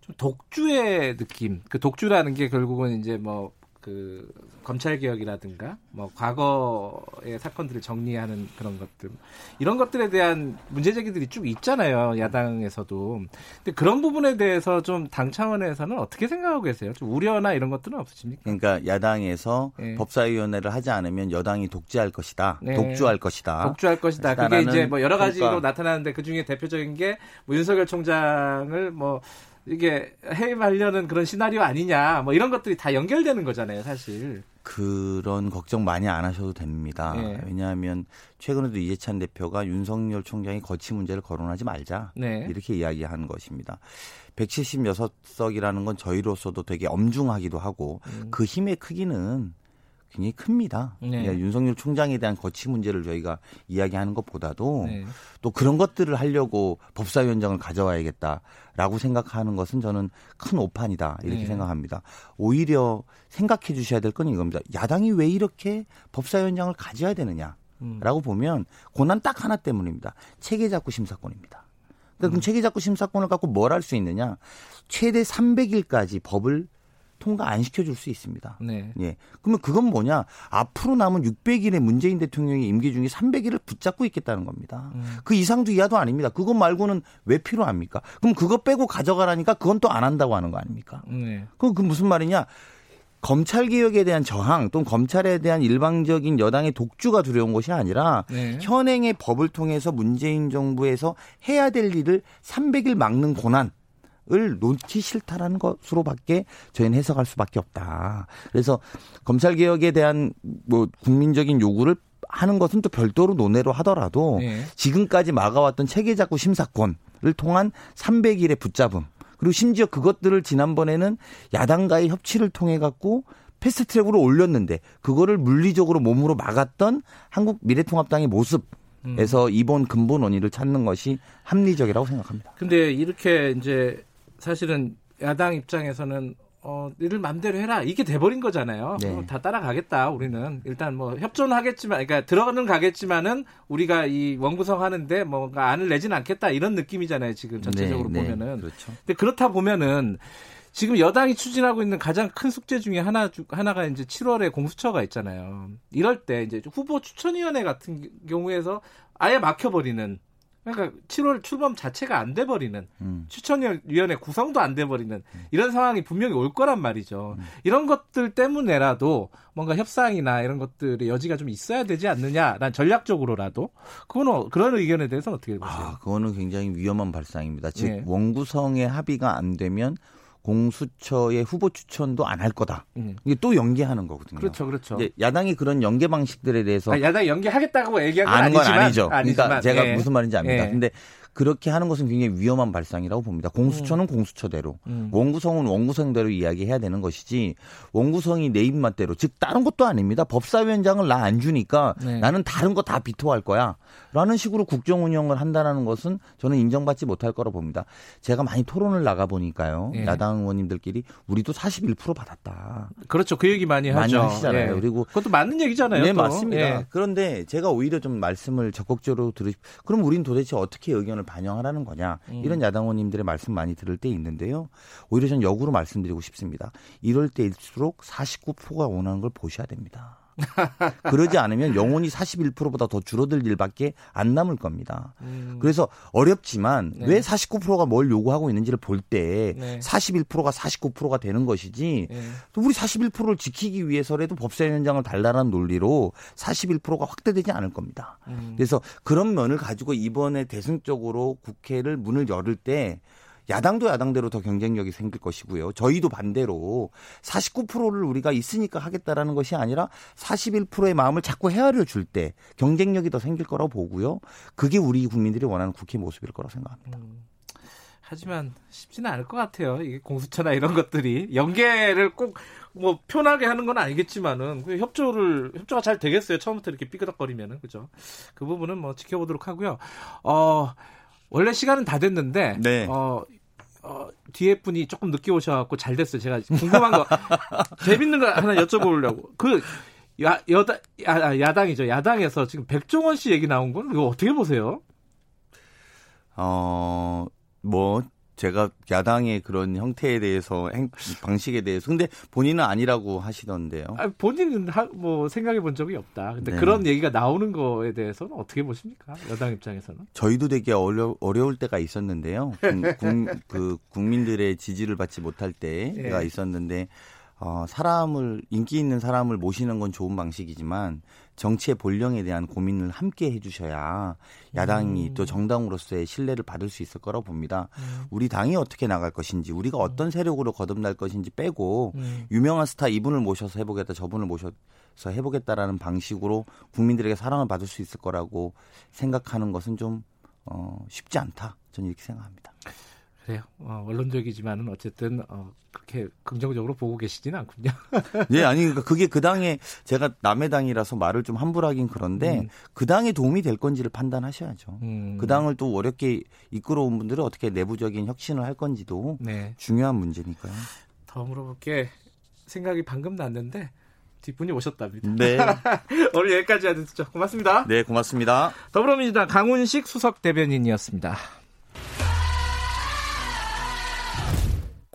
Speaker 2: 좀 독주의 느낌. 그 독주라는 게 결국은 이제 뭐 그 검찰 개혁이라든가 뭐 과거의 사건들을 정리하는 그런 것들 이런 것들에 대한 문제 제기들이 쭉 있잖아요 야당에서도 근데 그런 부분에 대해서 좀 당 차원에서는 어떻게 생각하고 계세요? 좀 우려나 이런 것들은 없으십니까?
Speaker 9: 그러니까 야당에서 네. 법사위원회를 하지 않으면 여당이 독재할 것이다, 네. 독주할 것이다,
Speaker 2: 독주할 것이다. 그게 이제 뭐 여러 가지로 그러니까. 나타나는데 그 중에 대표적인 게 뭐 윤석열 총장을 뭐 이게 해임하려는 그런 시나리오 아니냐 뭐 이런 것들이 다 연결되는 거잖아요 사실
Speaker 9: 그런 걱정 많이 안 하셔도 됩니다 네. 왜냐하면 최근에도 이재찬 대표가 윤석열 총장이 거치 문제를 거론하지 말자 네. 이렇게 이야기한 것입니다 176석이라는 건 저희로서도 되게 엄중하기도 하고 음. 그 힘의 크기는 굉장히 큽니다. 네. 그러니까 윤석열 총장에 대한 거치 문제를 저희가 이야기하는 것보다도 네. 또 그런 것들을 하려고 법사위원장을 가져와야겠다라고 생각하는 것은 저는 큰 오판이다 이렇게 네. 생각합니다. 오히려 생각해 주셔야 될 건 이겁니다. 야당이 왜 이렇게 법사위원장을 가져야 되느냐 라고 음. 보면 고난 딱 하나 때문입니다. 체계 잡고 심사권입니다. 그럼 음. 체계 잡고 심사권을 갖고 뭘 할 수 있느냐? 최대 300일까지 법을 통과 안 시켜줄 수 있습니다. 네. 예. 그러면 그건 뭐냐? 앞으로 남은 600일의 문재인 대통령의 임기 중에 300일을 붙잡고 있겠다는 겁니다. 음. 그 이상도 이하도 아닙니다. 그것 말고는 왜 필요합니까? 그럼 그거 빼고 가져가라니까 그건 또 안 한다고 하는 거 아닙니까? 네. 그럼 그 무슨 말이냐? 검찰 개혁에 대한 저항 또는 검찰에 대한 일방적인 여당의 독주가 두려운 것이 아니라 네. 현행의 법을 통해서 문재인 정부에서 해야 될 일을 300일 막는 고난 을 놓기 싫다라는 것으로밖에 저희는 해석할 수밖에 없다. 그래서 검찰 개혁에 대한 뭐 국민적인 요구를 하는 것은 또 별도로 논의로 하더라도 네. 지금까지 막아왔던 체계작구 심사권을 통한 300일의 붙잡음 그리고 심지어 그것들을 지난번에는 야당과의 협치를 통해 갖고 패스트트랙으로 올렸는데 그거를 물리적으로 몸으로 막았던 한국 미래통합당의 모습 에서 음. 이번 근본 원인을 찾는 것이 합리적이라고 생각합니다.
Speaker 2: 근데 이렇게 이제 사실은 야당 입장에서는 어, 니들 맘대로 해라. 이게 돼버린 거잖아요. 네. 다 따라가겠다. 우리는 일단 뭐 협조는 하겠지만, 그러니까 들어가는 가겠지만은 우리가 이 원구성 하는데 뭔가 안을 내지는 않겠다 이런 느낌이잖아요. 지금 전체적으로 네, 네. 보면은. 네, 그렇죠. 근데 그렇다 보면은 지금 여당이 추진하고 있는 가장 큰 숙제 중에 하나 하나가 이제 7월에 공수처가 있잖아요. 이럴 때 이제 후보 추천위원회 같은 경우에서 아예 막혀버리는 그러니까 7월 출범 자체가 안 돼버리는 음. 추천위원회 구성도 안 돼버리는 음. 이런 상황이 분명히 올 거란 말이죠. 음. 이런 것들 때문에라도 뭔가 협상이나 이런 것들의 여지가 좀 있어야 되지 않느냐란 전략적으로라도 그거는 그런 의견에 대해서는 어떻게 보세요?
Speaker 9: 아, 그거는 굉장히 위험한 발상입니다. 즉 네. 원구성의 합의가 안 되면 공수처의 후보 추천도 안 할 거다. 음. 이게 또 연계하는 거거든요.
Speaker 2: 그렇죠, 그렇죠.
Speaker 9: 야당이 그런 연계 방식들에 대해서
Speaker 2: 아, 야당이 연계하겠다고 얘기한 건 아니지만,
Speaker 9: 아니죠. 그러니까 아니지만, 그러니까 제가 예. 무슨 말인지 압니다. 예. 근데 그렇게 하는 것은 굉장히 위험한 발상이라고 봅니다. 공수처는 음. 공수처대로, 음. 원구성은 원구성대로 이야기해야 되는 것이지 원구성이 내 입맛대로, 즉 다른 것도 아닙니다. 법사위원장을 나 안 주니까 네. 나는 다른 거 다 비토할 거야. 라는 식으로 국정 운영을 한다는 것은 저는 인정받지 못할 거라 봅니다. 제가 많이 토론을 나가 보니까요. 네. 야당 의원님들끼리 우리도 41% 받았다.
Speaker 2: 그렇죠. 그 얘기 많이 하죠.
Speaker 9: 많이 하시잖아요. 네. 그리고
Speaker 2: 그것도 맞는 얘기잖아요.
Speaker 9: 네, 또. 맞습니다. 예. 그런데 제가 오히려 좀 말씀을 적극적으로 들으 그럼 우린 도대체 어떻게 의견을 반영하라는 거냐 음. 이런 야당원님들의 말씀 많이 들을 때 있는데요. 오히려 전 역으로 말씀드리고 싶습니다. 이럴 때일수록 49%가 원하는 걸 보셔야 됩니다. 그러지 않으면 영혼이 41%보다 더 줄어들 일밖에 안 남을 겁니다. 음. 그래서 어렵지만 네. 왜 49%가 뭘 요구하고 있는지를 볼때 네. 41%가 49%가 되는 것이지 네. 우리 41%를 지키기 위해서라도 법사위원장을 달라는 논리로 41%가 확대되지 않을 겁니다. 음. 그래서 그런 면을 가지고 이번에 대승적으로 국회를 문을 열을 때 야당도 야당대로 더 경쟁력이 생길 것이고요. 저희도 반대로 49%를 우리가 있으니까 하겠다라는 것이 아니라 41%의 마음을 자꾸 헤아려 줄 때 경쟁력이 더 생길 거라고 보고요. 그게 우리 국민들이 원하는 국회 모습일 거라고 생각합니다. 음.
Speaker 2: 하지만 쉽지는 않을 것 같아요. 이게 공수처나 이런 것들이 연계를 꼭 뭐 편하게 하는 건 아니겠지만은 그 협조를 협조가 잘 되겠어요. 처음부터 이렇게 삐그덕거리면은 그죠? 그 부분은 뭐 지켜보도록 하고요. 어 원래 시간은 다 됐는데 네. 어 어, 뒤에 분이 조금 늦게 오셔갖고 잘 됐어요. 제가 궁금한 거, 재밌는 거 하나 여쭤보려고. 그, 야, 여당, 야, 야당이죠. 야당에서 지금 백종원 씨 얘기 나온 건 이거 어떻게 보세요?
Speaker 9: 어, 뭐, 제가 야당의 그런 형태에 대해서 행, 방식에 대해서 근데 본인은 아니라고 하시던데요.
Speaker 2: 아, 본인은 하, 뭐 생각해 본 적이 없다. 근데 네. 그런 얘기가 나오는 거에 대해서는 어떻게 보십니까? 여당 입장에서는?
Speaker 9: 저희도 되게 어려, 어려울 때가 있었는데요. 국, 그 국민들의 지지를 받지 못할 때가 네. 있었는데 어, 사람을 인기 있는 사람을 모시는 건 좋은 방식이지만 정치의 본령에 대한 고민을 함께 해주셔야 야당이 음. 또 정당으로서의 신뢰를 받을 수 있을 거라고 봅니다. 음. 우리 당이 어떻게 나갈 것인지 우리가 음. 어떤 세력으로 거듭날 것인지 빼고 음. 유명한 스타 이분을 모셔서 해보겠다 저분을 모셔서 해보겠다라는 방식으로 국민들에게 사랑을 받을 수 있을 거라고 생각하는 것은 좀 어, 쉽지 않다. 저는 이렇게 생각합니다.
Speaker 2: 그래요. 어, 원론적이지만은 어쨌든 어, 그렇게 긍정적으로 보고 계시지는 않군요.
Speaker 9: 네, 아니 그러니까 그게 그 당에 제가 남의 당이라서 말을 좀 함부하긴 그런데 음. 그 당에 도움이 될 건지를 판단하셔야죠. 음. 그 당을 또 어렵게 이끌어온 분들이 어떻게 내부적인 혁신을 할 건지도 네. 중요한 문제니까요.
Speaker 2: 더 물어볼게 생각이 방금 났는데 뒷분이 오셨답니다.
Speaker 9: 네.
Speaker 2: 오늘 여기까지 하겠죠. 고맙습니다.
Speaker 9: 네, 고맙습니다.
Speaker 2: 더불어민주당 강훈식 수석 대변인이었습니다.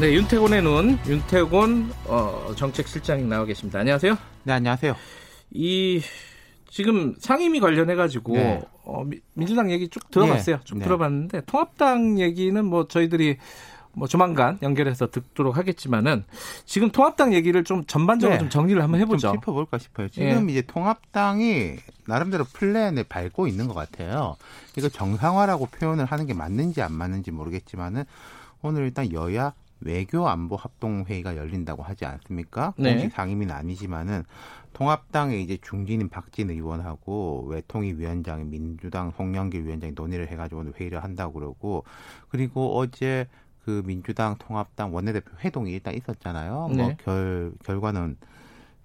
Speaker 2: 네, 윤태곤의 눈, 윤태곤 어, 정책실장님 나와 계십니다. 안녕하세요.
Speaker 10: 네, 안녕하세요.
Speaker 2: 이 지금 상임위 관련해 가지고 네. 어, 민주당 얘기 쭉 들어봤어요. 네. 쭉 네. 들어봤는데 통합당 얘기는 뭐 저희들이 뭐 조만간 연결해서 듣도록 하겠지만은 지금 통합당 얘기를 좀 전반적으로 네. 좀 정리를 한번 해보죠.
Speaker 10: 좀 짚어볼까 싶어요. 지금 예. 이제 통합당이 나름대로 플랜을 밟고 있는 것 같아요. 이거 정상화라고 표현을 하는 게 맞는지 안 맞는지 모르겠지만은 오늘 일단 여야 외교 안보 합동 회의가 열린다고 하지 않습니까? 네. 공식 상임위는 아니지만은 통합당의 이제 중진인 박진 의원하고 외통위 위원장의 민주당 송영길 위원장이 논의를 해가지고 오늘 회의를 한다고 그러고 그리고 어제 그 민주당 통합당 원내대표 회동이 일단 있었잖아요. 뭐 네. 뭐결 결과는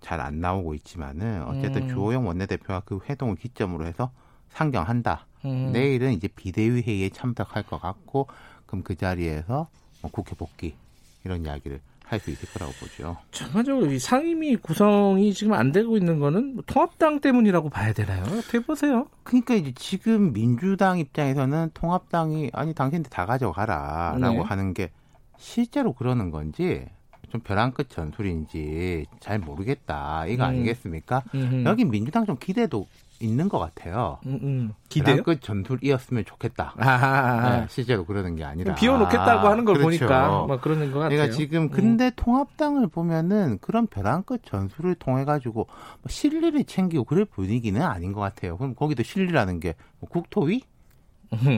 Speaker 10: 잘 안 나오고 있지만은 어쨌든 음. 주호영 원내대표가 그 회동을 기점으로 해서 상경한다. 음. 내일은 이제 비대위 회의에 참석할 것 같고 그럼 그 자리에서 뭐 국회 복귀 이런 이야기를 할 수 있을 거라고 보죠.
Speaker 2: 전반적으로 이 상임위 구성이 지금 안 되고 있는 거는 뭐 통합당 때문이라고 봐야 되나요? 어떻게 보세요?
Speaker 10: 그러니까 이제 지금 민주당 입장에서는 통합당이 아니 당신들 다 가져가라라고 네. 하는 게 실제로 그러는 건지 좀 벼랑 끝 전술인지 잘 모르겠다 이거 음. 아니겠습니까? 음. 여기 민주당 좀 기대도 있는 것 같아요. 음, 음.
Speaker 2: 기대요?
Speaker 10: 끝 전술이었으면 좋겠다. 아하하. 네, 실제로 그러는 게 아니라
Speaker 2: 비워놓겠다고 하는 걸 그렇죠. 보니까 막 그러는 것 같아요.
Speaker 10: 그러니까 지금 음. 근데 음. 통합당을 보면은 그런 벼랑 끝 전술을 통해 가지고 뭐 실리를 챙기고 그럴 분위기는 아닌 것 같아요. 그럼 거기도 실리라는 게 뭐 국토위,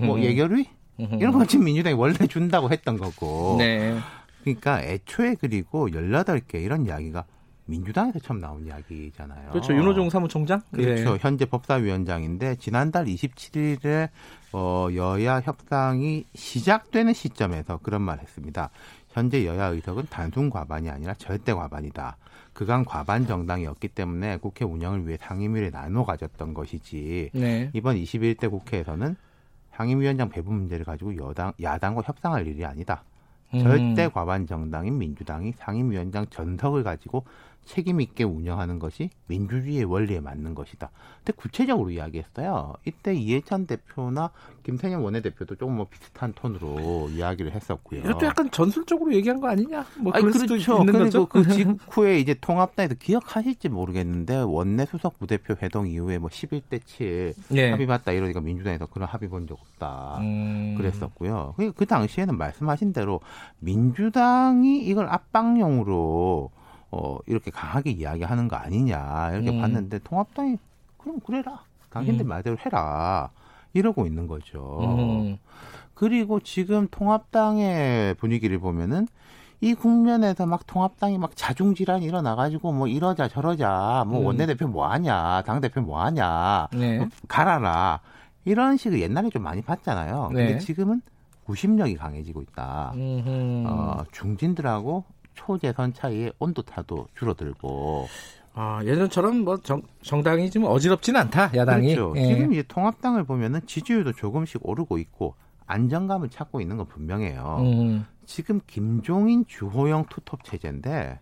Speaker 10: 뭐 예결위 이런 거 지금 민주당이 원래 준다고 했던 거고. 네. 그러니까 애초에 그리고 18개 이런 이야기가 민주당에서 처음 나온 이야기잖아요.
Speaker 2: 그렇죠. 윤호중 사무총장?
Speaker 10: 그렇죠. 네. 현재 법사위원장인데 지난달 27일에 어, 여야 협상이 시작되는 시점에서 그런 말 했습니다. 현재 여야 의석은 단순 과반이 아니라 절대 과반이다. 그간 과반 정당이었기 때문에 국회 운영을 위해 상임위를 나눠 가졌던 것이지 네. 이번 21대 국회에서는 상임위원장 배분 문제를 가지고 여당 야당과 협상할 일이 아니다. 음. 절대 과반 정당인 민주당이 상임위원장 전석을 가지고 책임 있게 운영하는 것이 민주주의의 원리에 맞는 것이다. 근데 구체적으로 이야기했어요. 이때 이해찬 대표나 김태년 원내대표도 조금 뭐 비슷한 톤으로 이야기를 했었고요.
Speaker 2: 이것도 약간 전술적으로 얘기한 거 아니냐?
Speaker 10: 뭐 아니, 그렇죠. 있는 그리고 거죠? 그 직후에 이제 통합당에서 기억하실지 모르겠는데 원내 수석 부대표 회동 이후에 뭐 11대 7 예. 합의 봤다 이러니까 민주당에서 그런 합의 본 적 없다 음... 그랬었고요. 그, 그 당시에는 말씀하신 대로 민주당이 이걸 압박용으로 어, 이렇게 강하게 이야기하는 거 아니냐 이렇게 음. 봤는데 통합당이 그럼 그래라 당신들 음. 말대로 해라 이러고 있는 거죠. 음. 그리고 지금 통합당의 분위기를 보면은 이 국면에서 막 통합당이 막 자중질환이 일어나가지고 뭐 이러자 저러자 뭐 음. 원내대표 뭐 하냐 당대표 뭐 하냐 네. 뭐 가라라 이런 식을 옛날에 좀 많이 봤잖아요. 네. 근데 지금은 구심력이 강해지고 있다. 어, 중진들하고 초재선 차이의 온도 차도 줄어들고
Speaker 2: 아, 예전처럼 뭐 정, 정당이 좀 어지럽지는 않다, 야당이.
Speaker 10: 그렇죠. 예. 지금 이제 통합당을 보면은 지지율도 조금씩 오르고 있고 안정감을 찾고 있는 건 분명해요. 음. 지금 김종인 주호영 투톱 체제인데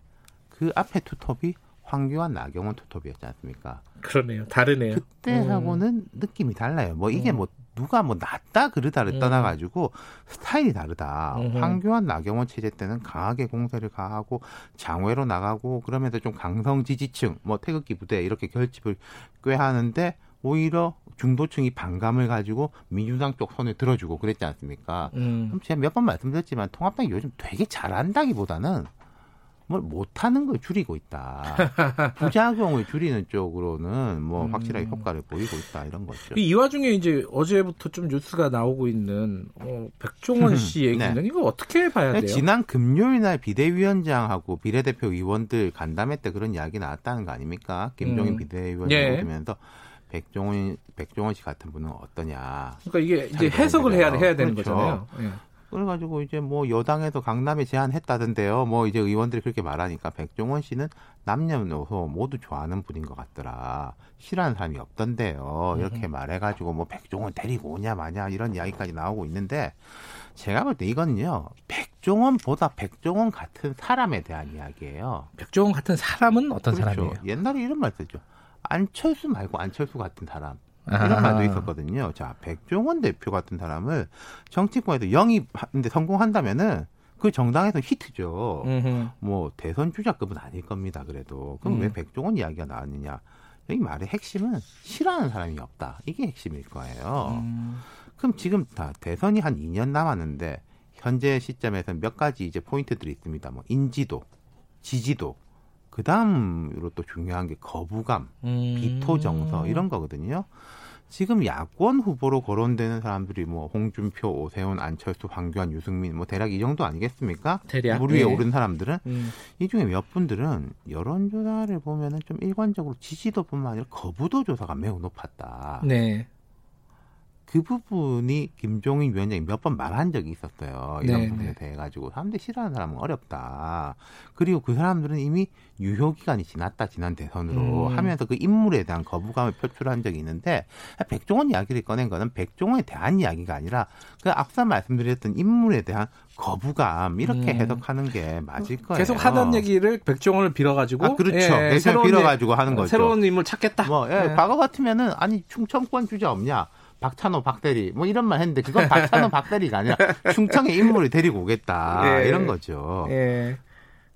Speaker 10: 그 앞에 투톱이 황교안 나경원 투톱이었지 않습니까?
Speaker 2: 그러네요. 다르네요.
Speaker 10: 그때하고는 음. 느낌이 달라요. 뭐 이게 음. 뭐 누가 뭐 낫다 그르다를 음. 떠나 가지고 스타일이 다르다. 음. 황교안 나경원 체제 때는 강하게 공세를 가하고 장외로 나가고 그러면서 좀 강성 지지층 뭐 태극기 부대 이렇게 결집을 꽤 하는데 오히려 중도층이 반감을 가지고 민주당 쪽 손에 들어주고 그랬지 않습니까? 음. 그럼 제가 몇 번 말씀드렸지만 통합당이 요즘 되게 잘한다기보다는 뭘 못하는 걸 줄이고 있다. 부작용을 줄이는 쪽으로는 뭐 음. 확실하게 효과를 보이고 있다 이런 거죠.
Speaker 2: 이 와중에 이제 어제부터 좀 뉴스가 나오고 있는 어, 백종원 씨 네. 얘기는 네. 이거 어떻게 봐야 돼요?
Speaker 10: 지난 금요일 날 비대위원장하고 비례대표 의원들 간담회 때 그런 이야기 나왔다는 거 아닙니까? 김종인 음. 비대위원장 예. 오면서 백종원 백종원 씨 같은 분은 어떠냐?
Speaker 2: 그러니까 이게 이제 해석을 해야 해야 되는 그렇죠. 거잖아요. 예.
Speaker 10: 그래가지고 이제 뭐 여당에서 강남에 제안했다던데요. 뭐 이제 의원들이 그렇게 말하니까 백종원 씨는 남녀노소 모두 좋아하는 분인 것 같더라. 싫어하는 사람이 없던데요. 이렇게 말해가지고 뭐 백종원 데리고 오냐 마냐 이런 이야기까지 나오고 있는데 제가 볼 때 이거는요. 백종원보다 백종원 같은 사람에 대한 이야기예요.
Speaker 2: 백종원 같은 사람은 어떤 그렇죠. 사람이에요?
Speaker 10: 옛날에 이런 말 쓰죠. 안철수 말고 안철수 같은 사람. 이런 말도 있었거든요. 자, 백종원 대표 같은 사람을 정치권에도 영입하는데 성공한다면은 그 정당에서 히트죠. 음흠. 뭐 대선 주자급은 아닐 겁니다. 그래도 그럼 음. 왜 백종원 이야기가 나왔느냐? 이 말의 핵심은 싫어하는 사람이 없다. 이게 핵심일 거예요. 음. 그럼 지금 다 대선이 한 2년 남았는데 현재 시점에서 몇 가지 이제 포인트들이 있습니다. 뭐 인지도, 지지도, 그 다음으로 또 중요한 게 거부감, 음. 비토 정서 이런 거거든요. 지금 야권 후보로 거론되는 사람들이 뭐 홍준표, 오세훈, 안철수, 황교안, 유승민 뭐 대략 이 정도 아니겠습니까?
Speaker 2: 대략
Speaker 10: 물 위에 네. 오른 사람들은 음. 이 중에 몇 분들은 여론조사를 보면은 좀 일관적으로 지지도뿐만 아니라 거부도 조사가 매우 높았다.
Speaker 2: 네.
Speaker 10: 그 부분이 김종인 위원장이 몇 번 말한 적이 있었어요. 이런 네, 부분에 네. 대해 가지고 사람들이 싫어하는 사람은 어렵다. 그리고 그 사람들은 이미 유효 기간이 지났다 지난 대선으로 음. 하면서 그 인물에 대한 거부감을 표출한 적이 있는데 백종원 이야기를 꺼낸 거는 백종원에 대한 이야기가 아니라 그 앞서 말씀드렸던 인물에 대한 거부감 이렇게 음. 해석하는 게 맞을 거예요.
Speaker 2: 계속 하던 얘기를 백종원을 빌어가지고
Speaker 10: 아, 그렇죠. 예, 새로운 빌어가지고 하는 거죠.
Speaker 2: 새로운 인물 찾겠다.
Speaker 10: 뭐 예, 예. 과거 같으면은 아니 충청권 주자 없냐? 박찬호 박대리 뭐 이런 말 했는데 그건 박찬호 박대리가 아니라 충청의 인물을 데리고 오겠다 예. 이런 거죠.
Speaker 2: 예.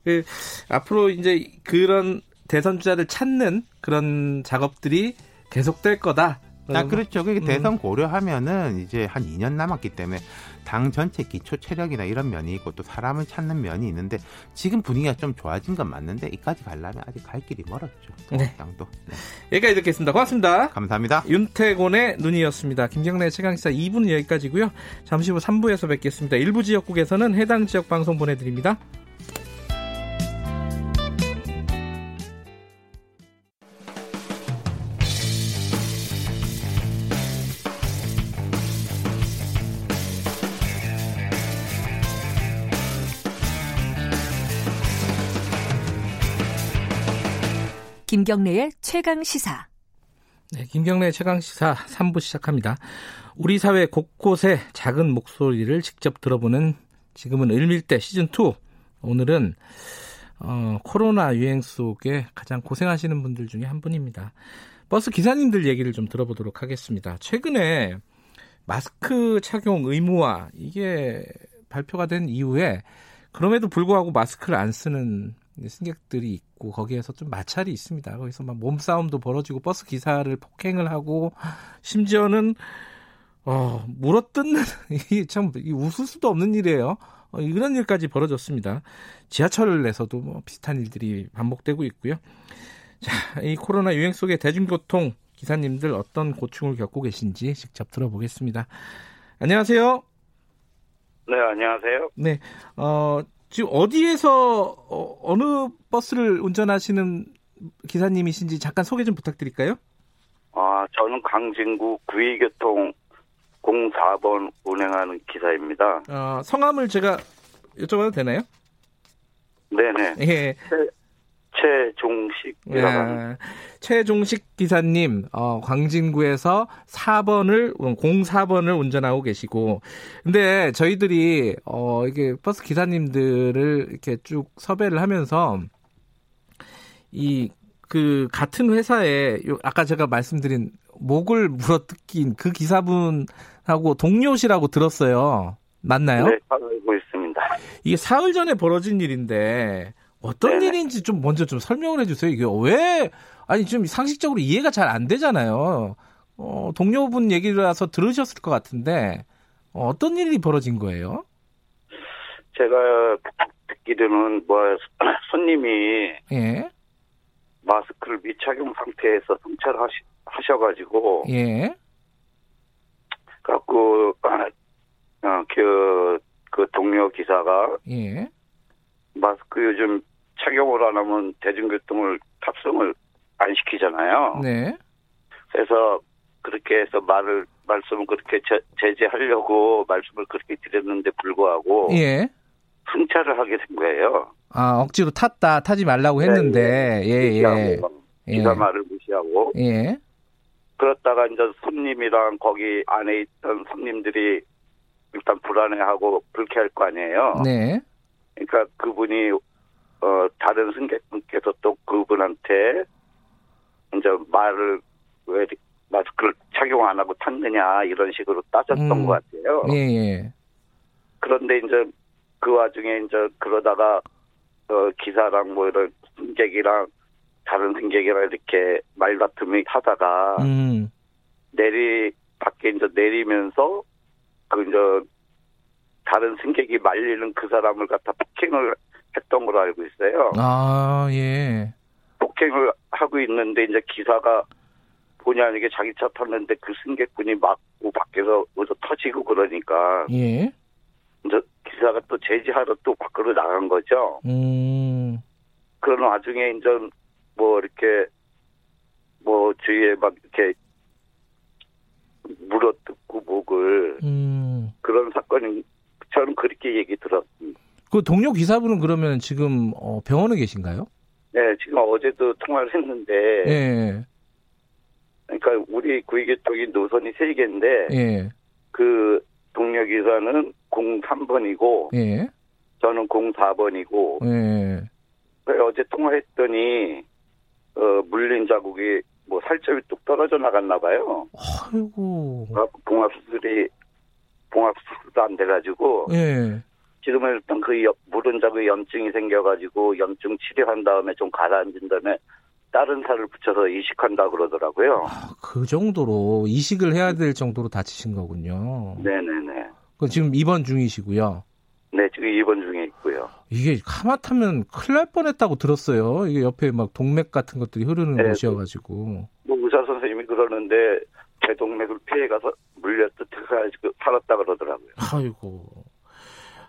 Speaker 2: 그 앞으로 이제 그런 대선 주자를 찾는 그런 작업들이 계속될 거다.
Speaker 10: 아, 그렇죠. 그게 음. 대선 고려하면은 이제 한 2년 남았기 때문에 당 전체 기초 체력이나 이런 면이 있고 또 사람을 찾는 면이 있는데 지금 분위기가 좀 좋아진 건 맞는데 이까지 가려면 아직 갈 길이 멀었죠. 네. 당도. 네.
Speaker 2: 여기까지 듣겠습니다. 고맙습니다.
Speaker 10: 감사합니다.
Speaker 2: 윤태곤의 눈이었습니다. 김경래 최강시사 2부는 여기까지고요. 잠시 후 3부에서 뵙겠습니다. 일부 지역국에서는 해당 지역 방송 보내드립니다.
Speaker 3: 김경래의 최강 시사.
Speaker 2: 네, 김경래의 최강 시사 3부 시작합니다. 우리 사회 곳곳에 작은 목소리를 직접 들어보는 지금은 을밀대 시즌 2. 오늘은 어, 코로나 유행 속에 가장 고생하시는 분들 중에 한 분입니다. 버스 기사님들 얘기를 좀 들어보도록 하겠습니다. 최근에 마스크 착용 의무화 이게 발표가 된 이후에 그럼에도 불구하고 마스크를 안 쓰는 승객들이 있고 거기에서 좀 마찰이 있습니다. 거기서 막 몸싸움도 벌어지고 버스 기사를 폭행을 하고 심지어는 어, 물어뜯는 이참 웃을 수도 없는 일이에요. 어, 이런 일까지 벌어졌습니다. 지하철에서도 뭐 비슷한 일들이 반복되고 있고요. 자, 이 코로나 유행 속의 대중교통 기사님들 어떤 고충을 겪고 계신지 직접 들어보겠습니다. 안녕하세요.
Speaker 11: 네, 안녕하세요.
Speaker 2: 네, 어, 지금 어디에서 어, 느 버스를 운전하시는 기사님이신지 잠깐 소개 좀 부탁드릴까요?
Speaker 11: 아, 저는 강진구 구의교통 04번 운행하는 기사입니다.
Speaker 2: 어, 성함을 제가 여쭤봐도 되나요?
Speaker 11: 네네. 예. 최종식 예.
Speaker 2: 최종식 기사님 어, 광진구에서 4번을 04번을 운전하고 계시고 근데 저희들이 어 이게 버스 기사님들을 이렇게 쭉 섭외를 하면서 이 그 같은 회사에 아까 제가 말씀드린 목을 물어뜯긴 그 기사분하고 동료시라고 들었어요. 맞나요?
Speaker 11: 네, 알고 있습니다.
Speaker 2: 이게 사흘 전에 벌어진 일인데 어떤 네네. 일인지 좀 먼저 좀 설명을 해주세요. 이게 왜 아니 좀 상식적으로 이해가 잘 안 되잖아요. 어, 동료분 얘기라서 들으셨을 것 같은데 어, 떤 일이 벌어진 거예요?
Speaker 11: 제가 듣기로는 뭐 손님이 예. 마스크를 미착용 상태에서 승차를 하시, 하셔가지고 예. 갖고 어, 그, 그 동료 기사가 예. 마스크 요즘 착용을 안 하면 대중교통을 탑승을 안 시키잖아요. 네. 그래서 그렇게 해서 말을 말씀을 그렇게 제, 제재하려고 말씀을 그렇게 드렸는데 불구하고 예. 승차를 하게 된 거예요.
Speaker 2: 아 억지로 탔다 타지 말라고 했는데 예예. 네,
Speaker 11: 예. 예. 기사 말을 무시하고. 예. 그렇다가 이제 손님이랑 거기 안에 있던 손님들이 일단 불안해하고 불쾌할 거 아니에요. 네. 그러니까 그분이 어 다른 승객분께서 또 그분한테 이제 말을 왜 마스크를 착용 안 하고 탔느냐 이런 식으로 따졌던 음. 것 같아요. 예, 예. 그런데 이제 그 와중에 이제 그러다가 어 기사랑 뭐 이런 승객이랑 다른 승객이랑 이렇게 말다툼이 하다가 음. 내리 밖에 이제 내리면서 그 이제 다른 승객이 말리는 그 사람을 갖다 폭행을 했던 걸로 알고 있어요.
Speaker 2: 아, 예.
Speaker 11: 폭행을 하고 있는데 이제 기사가 본의 아니게 자기 차 탔는데 그 승객분이 막고 밖에서 어디서 터지고 그러니까. 예. 이제 기사가 또 제지하러 또 밖으로 나간 거죠. 음. 그런 와중에 이제 뭐 이렇게 뭐 주위에 막 이렇게 물어뜯고 목을 음. 그런 사건이 저는 그렇게 얘기 들었습니다.
Speaker 2: 그 동료 기사분은 그러면 지금 어, 병원에 계신가요?
Speaker 11: 네, 지금 어제도 통화를 했는데. 네. 그러니까 우리 구의교통이 노선이 세 개인데. 예. 그 동료 기사는 03번이고. 예. 저는 04번이고. 예. 어제 통화했더니 어, 물린 자국이 뭐 살점이 뚝 떨어져 나갔나 봐요.
Speaker 2: 아이고.
Speaker 11: 봉합 수술이 봉합 수술도 안 돼가지고. 예. 지금은 일단 그 물은 자국 염증이 생겨가지고 염증 치료한 다음에 좀 가라앉은 다음에 다른 살을 붙여서 이식한다 그러더라고요.
Speaker 2: 아, 그 정도로 이식을 해야 될 정도로 다치신 거군요.
Speaker 11: 네네네.
Speaker 2: 그 지금 입원 중이시고요.
Speaker 11: 네, 지금 입원 중에 있고요.
Speaker 2: 이게 하마타면 큰일 날 뻔했다고 들었어요. 이게 옆에 막 동맥 같은 것들이 흐르는 네, 곳이어가지고.
Speaker 11: 뭐 의사 선생님이 그러는데 대동맥을 피해가서 물렸듯 살았다 그러더라고요.
Speaker 2: 아이고.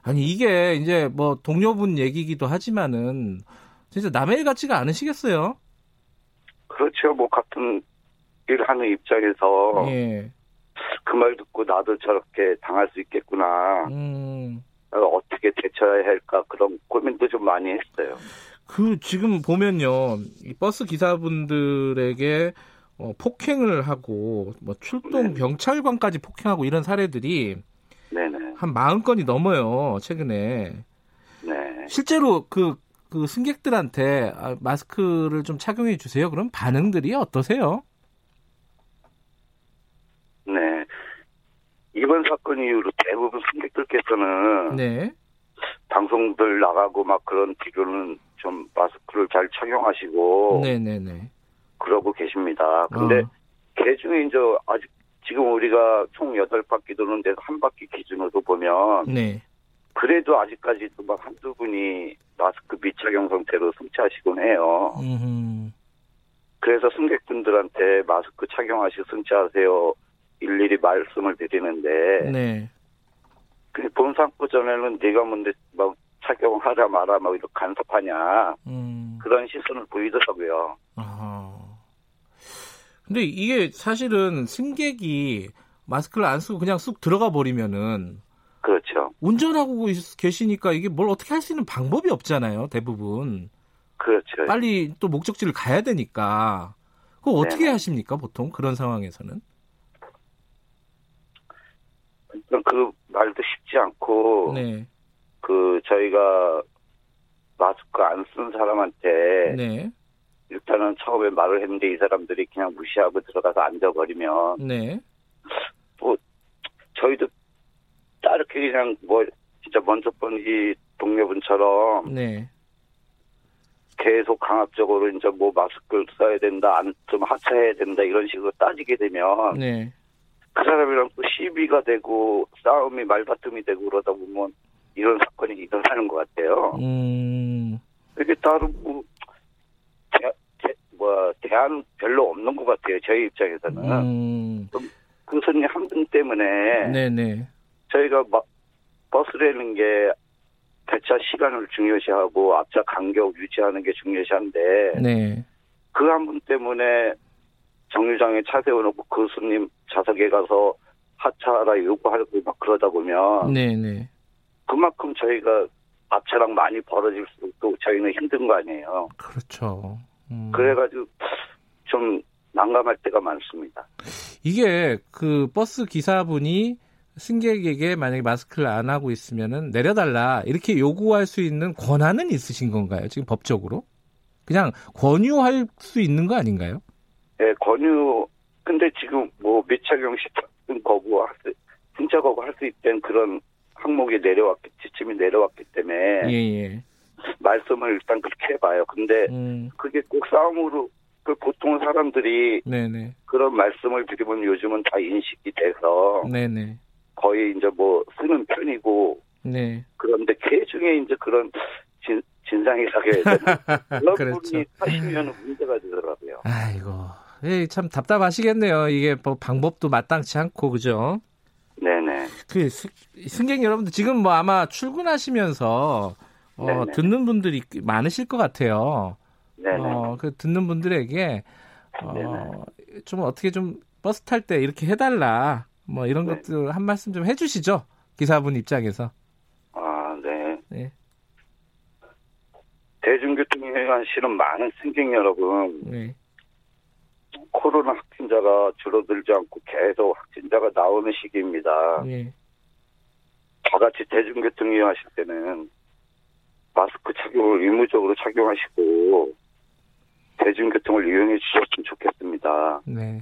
Speaker 2: 아니 이게 이제 뭐 동료분 얘기기도 하지만은 진짜 남의 일 같지가 않으시겠어요?
Speaker 11: 그렇죠. 뭐 같은 일 하는 입장에서 예. 그말 듣고 나도 저렇게 당할 수 있겠구나. 음. 어떻게 대처해야 할까 그런 고민도 좀 많이 했어요.
Speaker 2: 그 지금 보면요, 이 버스 기사분들에게 어, 폭행을 하고 뭐 출동 네. 경찰관까지 폭행하고 이런 사례들이 네네. 한 40건이 넘어요 최근에. 네. 실제로 그, 그 승객들한테 아, 마스크를 좀 착용해 주세요. 그럼 반응들이 어떠세요?
Speaker 11: 네. 이번 사건 이후로 대부분 승객들께서는 네. 방송들 나가고 막 그런 뒤로는 좀 마스크를 잘 착용하시고 네네네. 그러고 계십니다. 근데 어. 개 중에 이제 아직 지금 우리가 총 8바퀴 도는데 한 바퀴 기준으로 보면 네. 그래도 아직까지도 막 한두 분이 마스크 미착용 상태로 승차하시곤 해요. 음흠. 그래서 승객분들한테 마스크 착용하시고 승차하세요. 일일이 말씀을 드리는데 네. 그 본상부 전에는 네가 뭔데 막 착용하자 마라 막 이렇게 간섭하냐 음. 그런 시선을 보이더라고요. 아하.
Speaker 2: 근데 이게 사실은 승객이 마스크를 안 쓰고 그냥 쑥 들어가 버리면은
Speaker 11: 그렇죠.
Speaker 2: 운전하고 계시니까 이게 뭘 어떻게 할 수 있는 방법이 없잖아요. 대부분.
Speaker 11: 그렇죠.
Speaker 2: 빨리 또 목적지를 가야 되니까. 그거 어떻게 네네. 하십니까, 보통 그런 상황에서는?
Speaker 11: 그 말도 쉽지 않고 네. 그 저희가 마스크 안 쓴 사람한테 네. 일단은 처음에 말을 했는데 이 사람들이 그냥 무시하고 들어가서 앉아버리면 네. 뭐 저희도 따르게 그냥 뭐 진짜 먼저 본 이 동료분처럼 네. 계속 강압적으로 이제 뭐 마스크를 써야 된다, 안 좀 하차해야 된다 이런 식으로 따지게 되면 네. 그 사람이랑 또 시비가 되고 싸움이 말다툼이 되고 그러다 보면 이런 사건이 일어나는 것 같아요. 음. 이게 다른 뭐, 뭐 대안 별로 없는 것 같아요. 저희 입장에서는. 음. 그 손님 한 분 때문에 네네. 저희가 막 버스라는 게 배차 시간을 중요시하고 앞차 간격 유지하는 게 중요시한데 네. 그 한 분 때문에 정류장에 차 세워놓고 그 손님 좌석에 가서 하차하라 요구하고 막 그러다 보면 네네. 그만큼 저희가 앞차랑 많이 벌어질수록 또 저희는 힘든 거 아니에요.
Speaker 2: 그렇죠.
Speaker 11: 음. 그래가지고 좀 난감할 때가 많습니다.
Speaker 2: 이게 그 버스 기사분이 승객에게 만약에 마스크를 안 하고 있으면은 내려달라 이렇게 요구할 수 있는 권한은 있으신 건가요? 지금 법적으로? 그냥 권유할 수 있는 거 아닌가요?
Speaker 11: 네, 권유. 근데 지금 뭐 미착용 시착 거부할 수, 승차 거부할 수 있다는 그런 항목이 내려왔기 지침이 내려왔기 때문에 예, 예. 말씀을 일단 그렇게 해봐요. 근데 음. 그게 꼭 싸움으로 그 보통 사람들이 네네. 그런 말씀을 드리면 요즘은 다 인식이 돼서 네네. 거의 이제 뭐 쓰는 편이고 네. 그런데 그 중에 이제 그런 진, 해야 되나 그런 그렇죠. 분이 하시면 문제가 되더라고요.
Speaker 2: 아이고 예, 참 답답하시겠네요. 이게 뭐 방법도 마땅치 않고 그죠?
Speaker 11: 네네.
Speaker 2: 그 승객 여러분들 지금 뭐 아마 출근하시면서 어, 듣는 분들이 많으실 것 같아요. 네네. 어, 그 듣는 분들에게 어, 좀 어떻게 좀 버스 탈 때 이렇게 해달라 뭐 이런 네. 것들 한 말씀 좀 해주시죠 기사분 입장에서.
Speaker 11: 아 네. 네. 대중교통에 관한 실은 많은 승객 여러분. 네. 코로나 확진자가 줄어들지 않고 계속 확진자가 나오는 시기입니다. 네. 다 같이 대중교통 이용하실 때는 마스크 착용을 의무적으로 착용하시고 대중교통을 이용해 주셨으면 좋겠습니다. 네.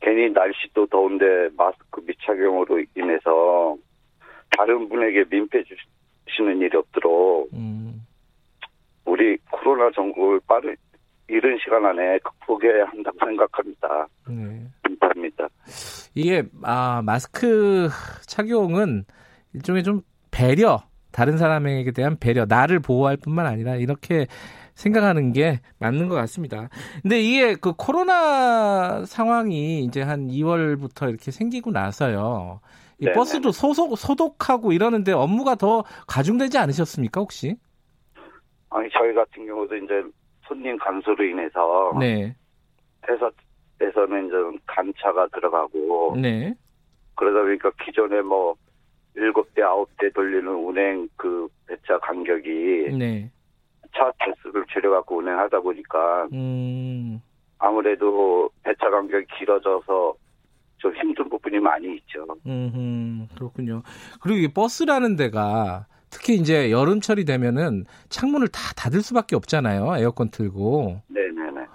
Speaker 11: 괜히 날씨도 더운데 마스크 미착용으로 인해서 다른 분에게 민폐 주시는 일이 없도록 음. 우리 코로나 전국을 빠른 이른 시간 안에 극복해야 한다고 생각합니다. 네. 감사합니다.
Speaker 2: 이게 아 마스크 착용은 일종의 좀 배려 다른 사람에게 대한 배려 나를 보호할 뿐만 아니라 이렇게 생각하는 게 맞는 것 같습니다. 근데 이게 그 코로나 상황이 이제 한 2월부터 이렇게 생기고 나서요. 이 네네. 버스도 소속, 소독하고 이러는데 업무가 더 가중되지 않으셨습니까, 혹시?
Speaker 11: 아니, 저희 같은 경우도 이제 손님 감소로 인해서. 네. 회사 에서는 이제 간차가 들어가고. 네. 그러다 보니까 기존에 뭐, 7대, 9대 돌리는 운행 그 배차 간격이. 네. 차 대수를 줄여갖고 운행하다 보니까 음. 아무래도 배차 간격이 길어져서 좀 힘든 부분이 많이 있죠.
Speaker 2: 음, 그렇군요. 그리고 이 버스라는 데가 특히 이제 여름철이 되면은 창문을 다 닫을 수밖에 없잖아요. 에어컨 틀고.
Speaker 11: 네네네.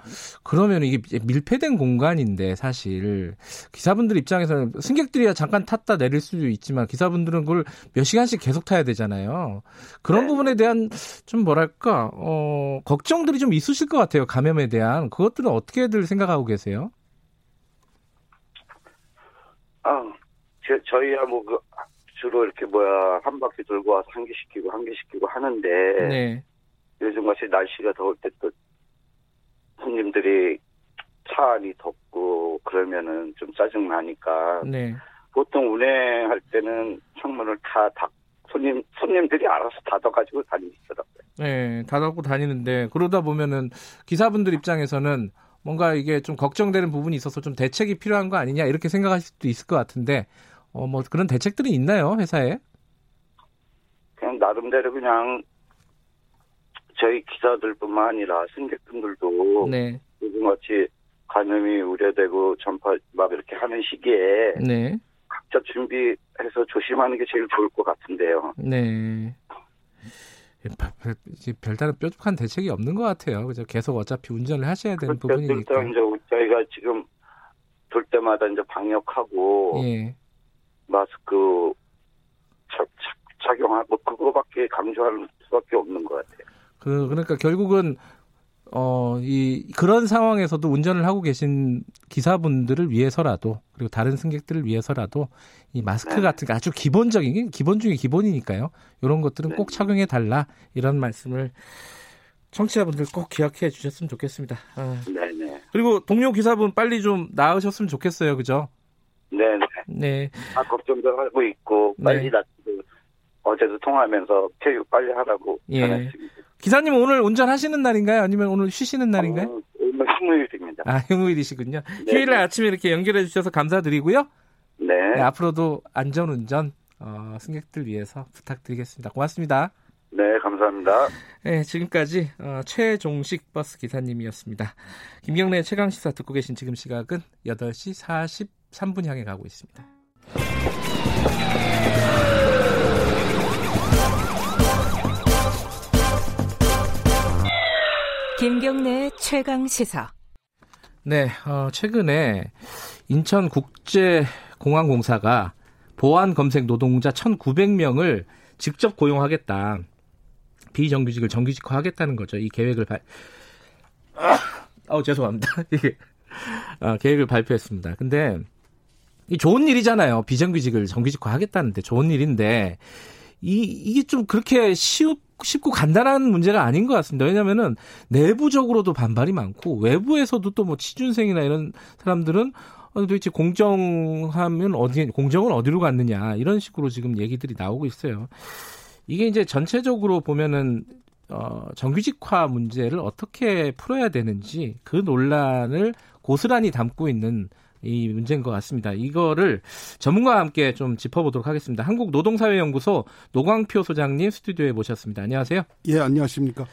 Speaker 2: 그러면 이게 밀폐된 공간인데 사실 기사분들 입장에서는 승객들이야 잠깐 탔다 내릴 수도 있지만 기사분들은 그걸 몇 시간씩 계속 타야 되잖아요. 그런 네. 부분에 대한 좀 뭐랄까 어 걱정들이 좀 있으실 것 같아요. 감염에 대한 그것들은 어떻게들 생각하고 계세요?
Speaker 11: 아, 저, 저희야 뭐 그 주로 이렇게 뭐야 한 바퀴 돌고 와서 한 개 시키고 한 개 시키고 하는데 네. 요즘 같이 날씨가 더울 때 또 손님들이 차 안이 덥고 그러면은 좀 짜증 나니까 네. 보통 운행할 때는 창문을 다 닫. 손님 손님들이 알아서 닫아가지고 다니시더라고요.
Speaker 2: 네, 닫아고 다니는데 그러다 보면은 기사분들 입장에서는 뭔가 이게 좀 걱정되는 부분이 있어서 좀 대책이 필요한 거 아니냐 이렇게 생각하실 수도 있을 것 같은데 어 뭐 그런 대책들이 있나요 회사에?
Speaker 11: 그냥 나름대로 그냥 저희 기사들뿐만 아니라 승객분들도 네. 요즘 같이 감염이 우려되고 전파 막 이렇게 하는 시기에 네. 각자 준비해서 조심하는 게 제일 좋을 것 같은데요. 네.
Speaker 2: 별, 별다른 뾰족한 대책이 없는 것 같아요. 그죠? 계속 어차피 운전을 하셔야 되는 그렇죠. 부분이니까.
Speaker 11: 이제 저희가 지금 돌 때마다 이제 방역하고 예. 마스크 착, 착용하고 그거밖에 강조할 수밖에 없는 것 같아요.
Speaker 2: 그 그러니까 결국은 어, 이, 그런 상황에서도 운전을 하고 계신 기사분들을 위해서라도, 그리고 다른 승객들을 위해서라도, 이 마스크 네. 같은 게 아주 기본적인, 기본 중에 기본이니까요. 이런 것들은 네. 꼭 착용해 달라, 이런 말씀을 청취자분들 꼭 기억해 주셨으면 좋겠습니다. 아. 네네. 그리고 동료 기사분 빨리 좀 나으셨으면 좋겠어요. 그죠?
Speaker 11: 네네. 네. 아, 걱정도 하고 있고, 빨리 네. 낫고, 어제도 통화하면서 교육 빨리 하라고 예. 전했습니다.
Speaker 2: 기사님 오늘 운전하시는 날인가요? 아니면 오늘 쉬시는 날인가요? 어,
Speaker 11: 오늘 휴무일입니다.
Speaker 2: 아, 휴무일이시군요. 네. 휴일날 아침에 이렇게 연결해 주셔서 감사드리고요. 네. 네 앞으로도 안전운전 어, 승객들 위해서 부탁드리겠습니다. 고맙습니다.
Speaker 11: 네, 감사합니다.
Speaker 2: 네, 지금까지 어, 최종식 버스 기사님이었습니다. 김경래 최강 시사 듣고 계신 지금 시각은 8시 43분 향해 가고 있습니다.
Speaker 3: 김경래 최강 시사.
Speaker 2: 네, 어, 최근에 인천국제공항공사가 보안 검색 노동자 1,900명을 직접 고용하겠다. 비정규직을 정규직화하겠다는 거죠. 이 계획을 발. 아, 어, 죄송합니다. 이게 아, 계획을 발표했습니다. 근데 이 좋은 일이잖아요. 비정규직을 정규직화 하겠다는데 좋은 일인데 이 이게 좀 그렇게 쉬우 쉽고 간단한 문제가 아닌 것 같습니다. 왜냐하면은 내부적으로도 반발이 많고 외부에서도 또 뭐 취준생이나 이런 사람들은 어, 도대체 공정하면 어디 공정은 어디로 갔느냐 이런 식으로 지금 얘기들이 나오고 있어요. 이게 이제 전체적으로 보면은 어, 정규직화 문제를 어떻게 풀어야 되는지 그 논란을 고스란히 담고 있는 이 문제인 것 같습니다. 이거를 전문가와 함께 좀 짚어보도록 하겠습니다. 한국노동사회연구소 노광표 소장님 스튜디오에 모셨습니다. 안녕하세요.
Speaker 12: 예, 안녕하십니까.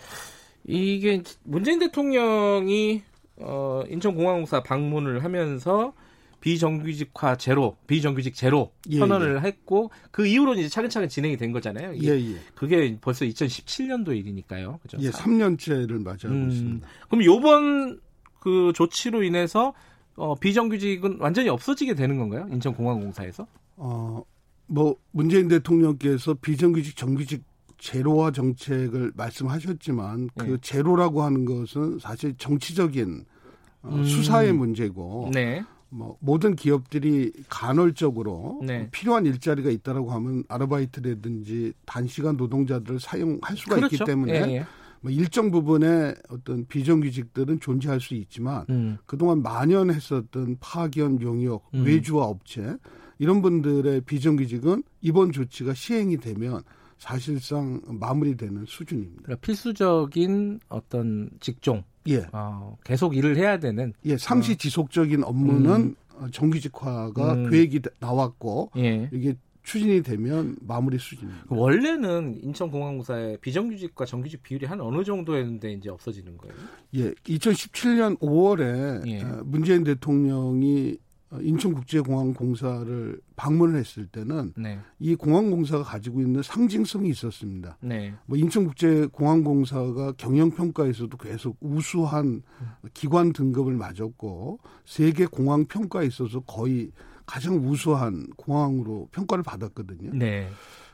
Speaker 2: 이게 문재인 대통령이 어, 인천공항공사 방문을 하면서 비정규직화 제로, 비정규직 제로 예, 선언을 예. 했고 그 이후로 이제 차근차근 진행이 된 거잖아요. 예, 예. 그게 벌써 2017년도 일이니까요. 그죠?
Speaker 12: 예, 3년째를 맞이하고 음, 있습니다.
Speaker 2: 그럼 요번 그 조치로 인해서 어, 비정규직은 완전히 없어지게 되는 건가요? 인천공항공사에서? 어,
Speaker 12: 뭐 문재인 대통령께서 비정규직 정규직 제로화 정책을 말씀하셨지만 그 네. 제로라고 하는 것은 사실 정치적인 어, 음. 수사의 문제고 네. 뭐 모든 기업들이 간헐적으로 네. 필요한 일자리가 있다라고 하면 아르바이트라든지 단시간 노동자들을 사용할 수가 그렇죠. 있기 때문에 예, 예. 뭐 일정 부분의 어떤 비정규직들은 존재할 수 있지만 음. 그동안 만연했었던 파견 용역 음. 외주화 업체 이런 분들의 비정규직은 이번 조치가 시행이 되면 사실상 마무리되는 수준입니다.
Speaker 2: 그러니까 필수적인 어떤 직종, 예, 어, 계속 일을 해야 되는,
Speaker 12: 예, 상시 어. 지속적인 업무는 음. 정규직화가 음. 계획이 나왔고 예. 이게 추진이 되면 마무리 수준입니다.
Speaker 2: 원래는 인천공항공사의 비정규직과 정규직 비율이 한 어느 정도였는데 이제 없어지는 거예요?
Speaker 12: 예, 2017년 5월에 예. 어, 문재인 대통령이 인천국제공항공사를 방문을 했을 때는 네. 이 공항공사가 가지고 있는 상징성이 있었습니다. 네. 뭐 인천국제공항공사가 경영평가에서도 계속 우수한 기관 등급을 맞았고 세계 공항 평가에 있어서 거의 가장 우수한 공항으로 평가를 받았거든요. 네.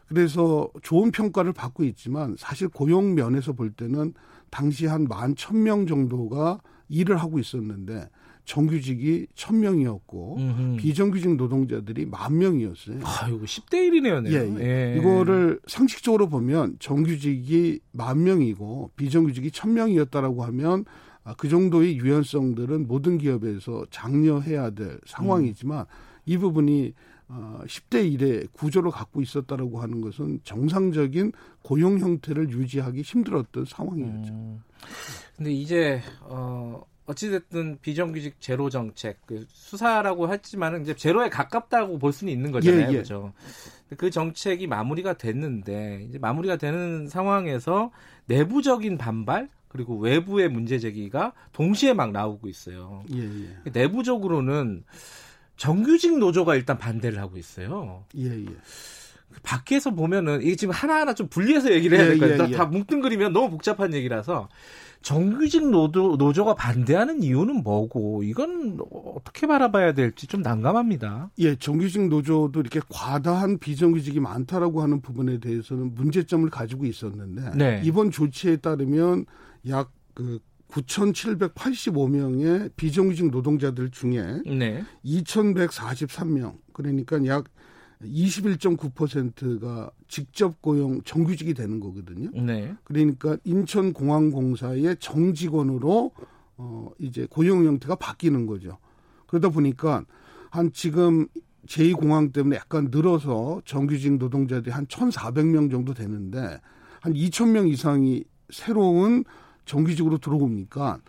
Speaker 12: 그래서 좋은 평가를 받고 있지만 사실 고용 면에서 볼 때는 당시 한 만 천 명 정도가 일을 하고 있었는데 정규직이 천명이었고 비정규직 노동자들이 만 명이었어요.
Speaker 2: 아, 이거 10대 1이네요.
Speaker 12: 예, 예. 예. 이거를 상식적으로 보면 정규직이 만 명이고 비정규직이 천명이었다라고 하면 아, 그 정도의 유연성들은 모든 기업에서 장려해야 될 상황이지만 음. 이 부분이 어, 10대 1의 구조를 갖고 있었다라고 하는 것은 정상적인 고용 형태를 유지하기 힘들었던 상황이었죠. 음.
Speaker 2: 근데 이제 어 어찌됐든 비정규직 제로 정책 그 수사라고 했지만은 이제 제로에 가깝다고 볼 수는 있는 거잖아요. 예, 예. 그죠? 그 정책이 마무리가 됐는데 이제 마무리가 되는 상황에서 내부적인 반발 그리고 외부의 문제 제기가 동시에 막 나오고 있어요. 예, 예. 내부적으로는 정규직 노조가 일단 반대를 하고 있어요. 예, 예. 그 밖에서 보면은 이게 지금 하나하나 좀 분리해서 얘기를 해야 될것 같아요. 예, 예, 다 뭉뚱그리면 너무 복잡한 얘기라서 정규직 노조, 노조가 반대하는 이유는 뭐고 이건 어떻게 바라봐야 될지 좀 난감합니다.
Speaker 12: 예, 정규직 노조도 이렇게 과다한 비정규직이 많다라고 하는 부분에 대해서는 문제점을 가지고 있었는데 네. 이번 조치에 따르면 약 그 9,785명의 비정규직 노동자들 중에 네. 2,143명 그러니까 약 21.9%가 직접 고용 정규직이 되는 거거든요. 네. 그러니까 인천공항공사의 정직원으로 어 이제 고용 형태가 바뀌는 거죠. 그러다 보니까 한 지금 제2공항 때문에 약간 늘어서 정규직 노동자들이 한 1,400명 정도 되는데 한 2,000명 이상이 새로운 정규직으로 들어옵니까?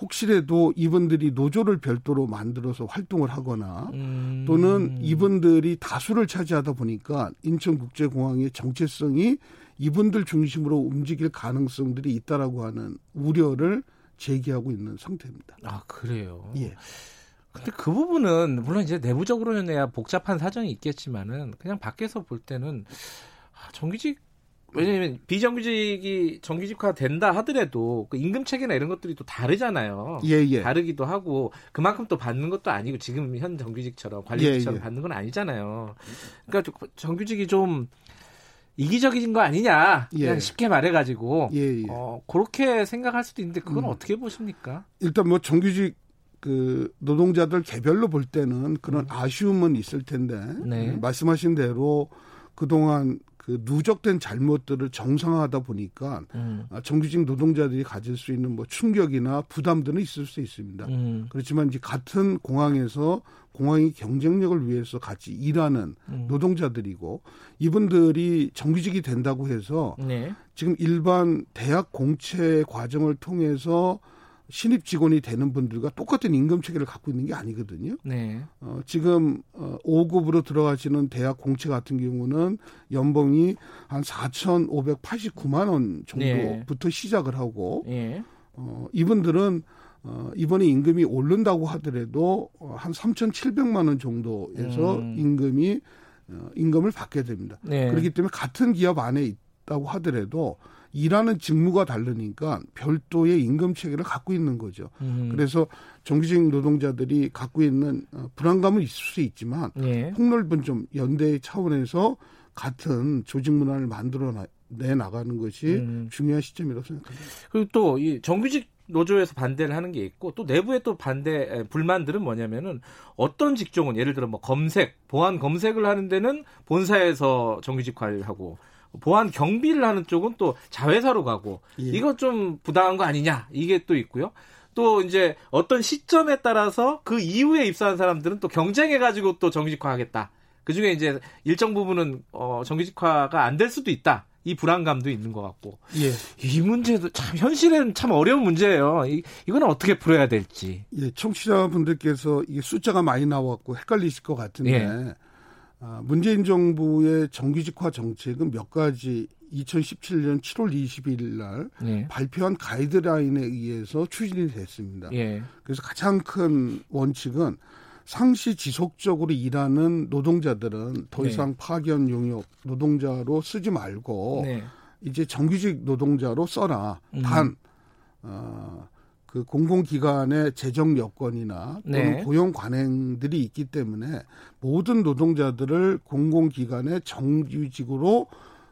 Speaker 12: 혹시라도 이분들이 노조를 별도로 만들어서 활동을 하거나 음. 또는 이분들이 다수를 차지하다 보니까 인천국제공항의 정체성이 이분들 중심으로 움직일 가능성들이 있다라고 하는 우려를 제기하고 있는 상태입니다.
Speaker 2: 아 그래요. 예. 근데 그 부분은 물론 이제 내부적으로는 내야 복잡한 사정이 있겠지만은 그냥 밖에서 볼 때는 아, 정규직 왜냐면 비정규직이 정규직화 된다 하더라도 그 임금 체계나 이런 것들이 또 다르잖아요. 예, 예. 다르기도 하고 그만큼 또 받는 것도 아니고 지금 현 정규직처럼 관리직처럼 예, 예. 받는 건 아니잖아요. 그러니까 정규직이 좀 이기적인 거 아니냐 그냥 예. 쉽게 말해가지고 예, 예. 어, 그렇게 생각할 수도 있는데 그건 음. 어떻게 보십니까?
Speaker 12: 일단 뭐 정규직 그 노동자들 개별로 볼 때는 그런 음. 아쉬움은 있을 텐데 네. 말씀하신 대로 그동안 그 누적된 잘못들을 정상화하다 보니까 음. 아, 정규직 노동자들이 가질 수 있는 뭐 충격이나 부담들은 있을 수 있습니다. 음. 그렇지만 이제 같은 공항에서 공항의 경쟁력을 위해서 같이 일하는 음. 노동자들이고 이분들이 정규직이 된다고 해서 네. 지금 일반 대학 공채 과정을 통해서 신입 직원이 되는 분들과 똑같은 임금 체계를 갖고 있는 게 아니거든요. 네. 어, 지금 어, 5급으로 들어가시는 대학 공채 같은 경우는 연봉이 한 4,589만 원 정도부터 네. 시작을 하고 네. 어, 이분들은 어, 이번에 임금이 오른다고 하더라도 어, 한 3,700만 원 정도에서 음. 임금이 어, 임금을 받게 됩니다. 네. 그렇기 때문에 같은 기업 안에 있다고 하더라도 일하는 직무가 다르니까 별도의 임금 체계를 갖고 있는 거죠. 음. 그래서 정규직 노동자들이 갖고 있는 어, 불안감은 있을 수 있지만 예. 폭넓은 좀 연대 차원에서 같은 조직 문화를 만들어 내 나가는 것이 음. 중요한 시점이라고 생각합니다.
Speaker 2: 그리고 또 이 정규직 노조에서 반대를 하는 게 있고 또 내부에 또 반대 불만들은 뭐냐면은 어떤 직종은 예를 들어 뭐 검색 보안 검색을 하는 데는 본사에서 정규직화를 하고 보안 경비를 하는 쪽은 또 자회사로 가고 예. 이거 좀 부당한 거 아니냐 이게 또 있고요. 또 이제 어떤 시점에 따라서 그 이후에 입사한 사람들은 또 경쟁해 가지고 또 정규직화하겠다. 그 중에 이제 일정 부분은 어 정규직화가 안 될 수도 있다. 이 불안감도 있는 것 같고. 예. 이 문제도 참 현실에는 참 어려운 문제예요. 이, 이거는 어떻게 풀어야 될지.
Speaker 12: 예, 청취자분들께서 이게 숫자가 많이 나왔고 헷갈리실 것 같은데 예. 아, 문재인 정부의 정규직화 정책은 몇 가지 2017년 7월 22일 날 예. 발표한 가이드라인에 의해서 추진이 됐습니다. 예. 그래서 가장 큰 원칙은 상시 지속적으로 일하는 노동자들은 더 네. 이상 네. 파견 용역 노동자로 쓰지 말고 네. 이제 정규직 노동자로 써라. 음. 단 어, 그 공공기관의 재정 여건이나 또는 네. 고용 관행들이 있기 때문에 모든 노동자들을 공공기관의 정규직으로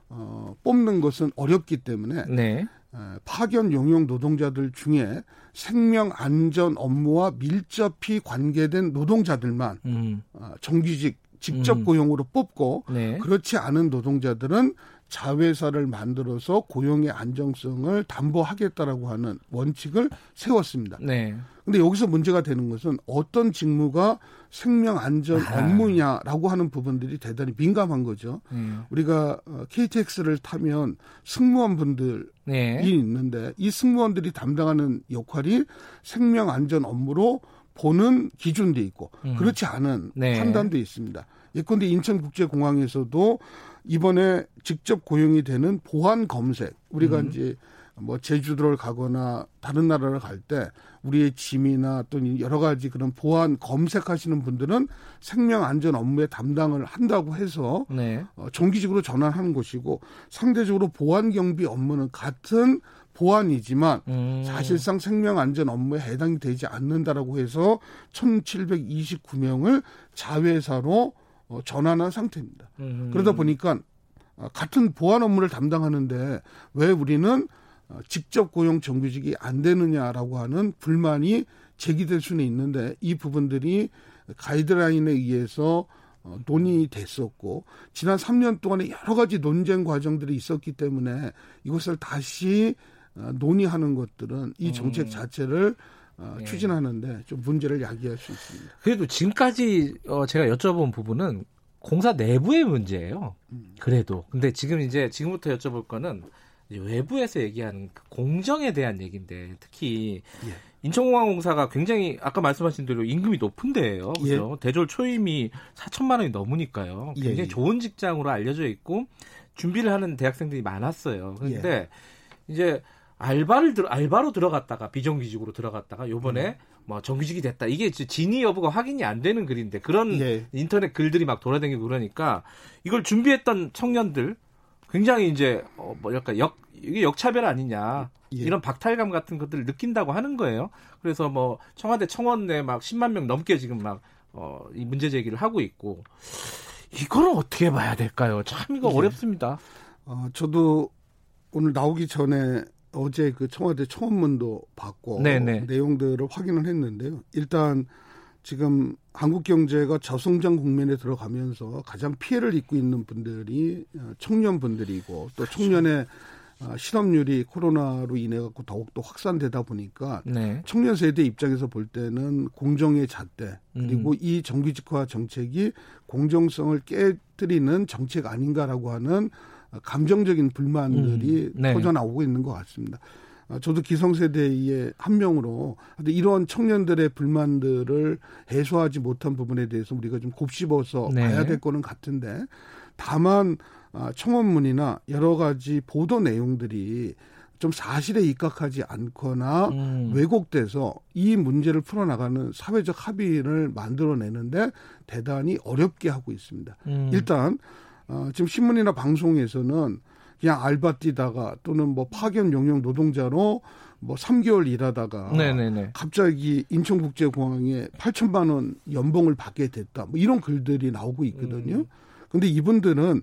Speaker 12: 어, 뽑는 것은 어렵기 때문에 네. 에, 파견 용역 노동자들 중에 생명 안전 업무와 밀접히 관계된 노동자들만 음. 어, 정규직 직접 음. 고용으로 뽑고 네. 그렇지 않은 노동자들은 자회사를 만들어서 고용의 안정성을 담보하겠다라고 하는 원칙을 세웠습니다. 네. 근데 여기서 문제가 되는 것은 어떤 직무가 생명 안전 아. 업무냐라고 하는 부분들이 대단히 민감한 거죠. 네. 우리가 KTX를 어, 타면 승무원분들이 네. 있는데 이 승무원들이 담당하는 역할이 생명 안전 업무로 보는 기준도 있고 음. 그렇지 않은 네. 판단도 있습니다. 예컨대 인천국제공항에서도 이번에 직접 고용이 되는 보안 검색 우리가 음. 이제 뭐 제주도를 가거나 다른 나라를 갈 때 우리의 짐이나 또는 여러 가지 그런 보안 검색하시는 분들은 생명 안전 업무에 담당을 한다고 해서 네. 어, 정기적으로 전환하는 것이고 상대적으로 보안 경비 업무는 같은 보안이지만 음. 사실상 생명 안전 업무에 해당이 되지 않는다라고 해서 1729명을 자회사로 어, 전환한 상태입니다. 음. 그러다 보니까 어, 같은 보안 업무를 담당하는데 왜 우리는 어, 직접 고용 정규직이 안 되느냐라고 하는 불만이 제기될 수는 있는데 이 부분들이 가이드라인에 의해서 논의됐었고 지난 3년 동안에 여러 가지 논쟁 과정들이 있었기 때문에 이것을 다시 논의하는 것들은 이 정책 음. 자체를 어, 네. 추진하는데 좀 문제를 야기할 수 있습니다.
Speaker 2: 그래도 지금까지 어, 제가 여쭤본 부분은 공사 내부의 문제예요. 음. 그래도 근데 지금 이제 지금부터 여쭤볼 거는 외부에서 얘기하는 그 공정에 대한 얘기인데 특히 예. 인천공항공사가 굉장히 아까 말씀하신 대로 임금이 높은 데예요. 그죠? 예. 대졸 초임이 4천만 원이 넘으니까요. 굉장히 예, 예. 좋은 직장으로 알려져 있고 준비를 하는 대학생들이 많았어요. 그런데 예. 이제 알바를 들 알바로 들어갔다가 비정규직으로 들어갔다가 요번에 음. 뭐 정규직이 됐다. 이게 진위 여부가 확인이 안 되는 글인데 그런 예. 인터넷 글들이 막 돌아다니고 그러니까 이걸 준비했던 청년들 굉장히 이제 어 뭐랄까 역 이게 역차별 아니냐. 예. 이런 박탈감 같은 것들을 느낀다고 하는 거예요. 그래서 뭐 청와대 청원 내막 10만 명 넘게 지금 막 어, 이 문제 제기를 하고 있고 이거는 어떻게 봐야 될까요? 참 이거 예. 어렵습니다.
Speaker 12: 어, 저도 오늘 나오기 전에 어제 그 청와대 청원문도 받고 네네. 내용들을 확인을 했는데요. 일단 지금 한국 경제가 저성장 국면에 들어가면서 가장 피해를 입고 있는 분들이 어, 청년분들이고 또 그렇죠. 청년의 어, 실업률이 코로나로 인해 갖고 더욱 더 확산되다 보니까 네. 청년 세대 입장에서 볼 때는 공정의 잣대 그리고 음. 이 정규직화 정책이 공정성을 깨뜨리는 정책 아닌가라고 하는 감정적인 불만들이 음, 네. 터져 나오고 있는 것 같습니다. 아, 저도 기성세대의 한 명으로 이런 청년들의 불만들을 해소하지 못한 부분에 대해서 우리가 좀 곱씹어서 네. 봐야 될 거는 같은데 다만 아, 청원문이나 여러 가지 보도 내용들이 좀 사실에 입각하지 않거나 음. 왜곡돼서 이 문제를 풀어나가는 사회적 합의를 만들어내는데 대단히 어렵게 하고 있습니다. 음. 일단 어, 지금 신문이나 방송에서는 그냥 알바 뛰다가 또는 뭐 파견 용역 노동자로 뭐 3개월 일하다가 네네네. 갑자기 인천국제공항에 8천만 원 연봉을 받게 됐다. 뭐 이런 글들이 나오고 있거든요. 음. 근데 이분들은 어,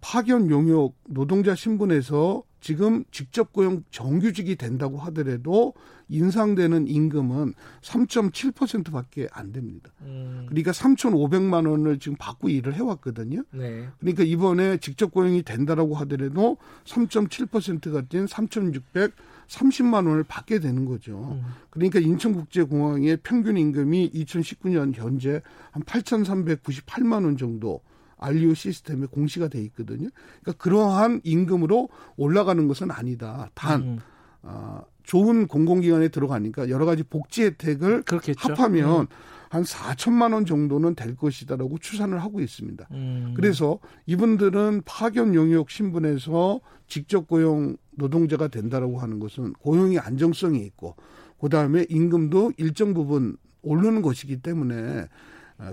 Speaker 12: 파견 용역 노동자 신분에서 지금 직접 고용 정규직이 된다고 하더라도 인상되는 임금은 3.7%밖에 안 됩니다. 음. 그러니까 3,500만 원을 지금 받고 일을 해왔거든요. 네. 그러니까 이번에 직접 고용이 된다라고 하더라도 3.7%가 된 3,630만 원을 받게 되는 거죠. 음. 그러니까 인천국제공항의 평균 임금이 2019년 현재 한 8,398만 원 정도 알리오 시스템에 공시가 돼 있거든요. 그러니까 그러한 임금으로 올라가는 것은 아니다. 단 음. 어, 좋은 공공기관에 들어가니까 여러 가지 복지 혜택을 그렇겠죠. 합하면 음. 한 4천만 원 정도는 될 것이다라고 추산을 하고 있습니다. 음. 그래서 이분들은 파견 용역 신분에서 직접 고용 노동자가 된다라고 하는 것은 고용의 안정성이 있고 그다음에 임금도 일정 부분 오르는 것이기 때문에 어,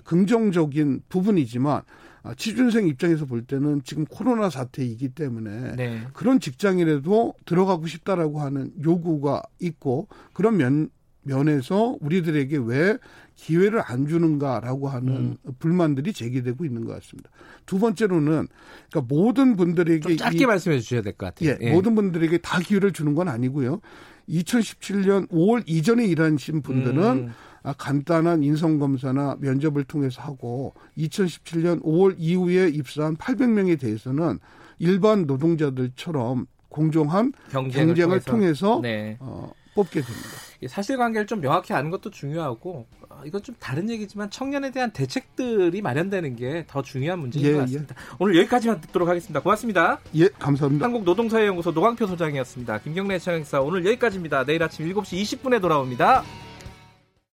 Speaker 12: 긍정적인 부분이지만 아, 취준생 입장에서 볼 때는 지금 코로나 사태이기 때문에 네. 그런 직장이라도 들어가고 싶다라고 하는 요구가 있고 그런 면 면에서 우리들에게 왜 기회를 안 주는가라고 하는 음. 불만들이 제기되고 있는 것 같습니다. 두 번째로는 그러니까 모든 분들에게
Speaker 2: 짧게 이, 말씀해 주셔야 될 것 같아요.
Speaker 12: 예, 예. 모든 분들에게 다 기회를 주는 건 아니고요. 2017년 5월 이전에 일하신 분들은 음. 아, 간단한 인성 검사나 면접을 통해서 하고 2017년 5월 이후에 입사한 800명에 대해서는 일반 노동자들처럼 공정한 경쟁을, 경쟁을 통해서, 통해서 네. 어, 뽑게 됩니다.
Speaker 2: 사실관계를 좀 명확히 아는 것도 중요하고 어, 이건 좀 다른 얘기지만 청년에 대한 대책들이 마련되는 게 더 중요한 문제인 예, 것 예. 같습니다. 예. 오늘 여기까지만 듣도록 하겠습니다. 고맙습니다.
Speaker 12: 예, 감사합니다.
Speaker 2: 한국노동사회연구소 노광표 소장이었습니다. 김경래 시장행사 오늘 여기까지입니다. 내일 아침 7시 20분에 돌아옵니다.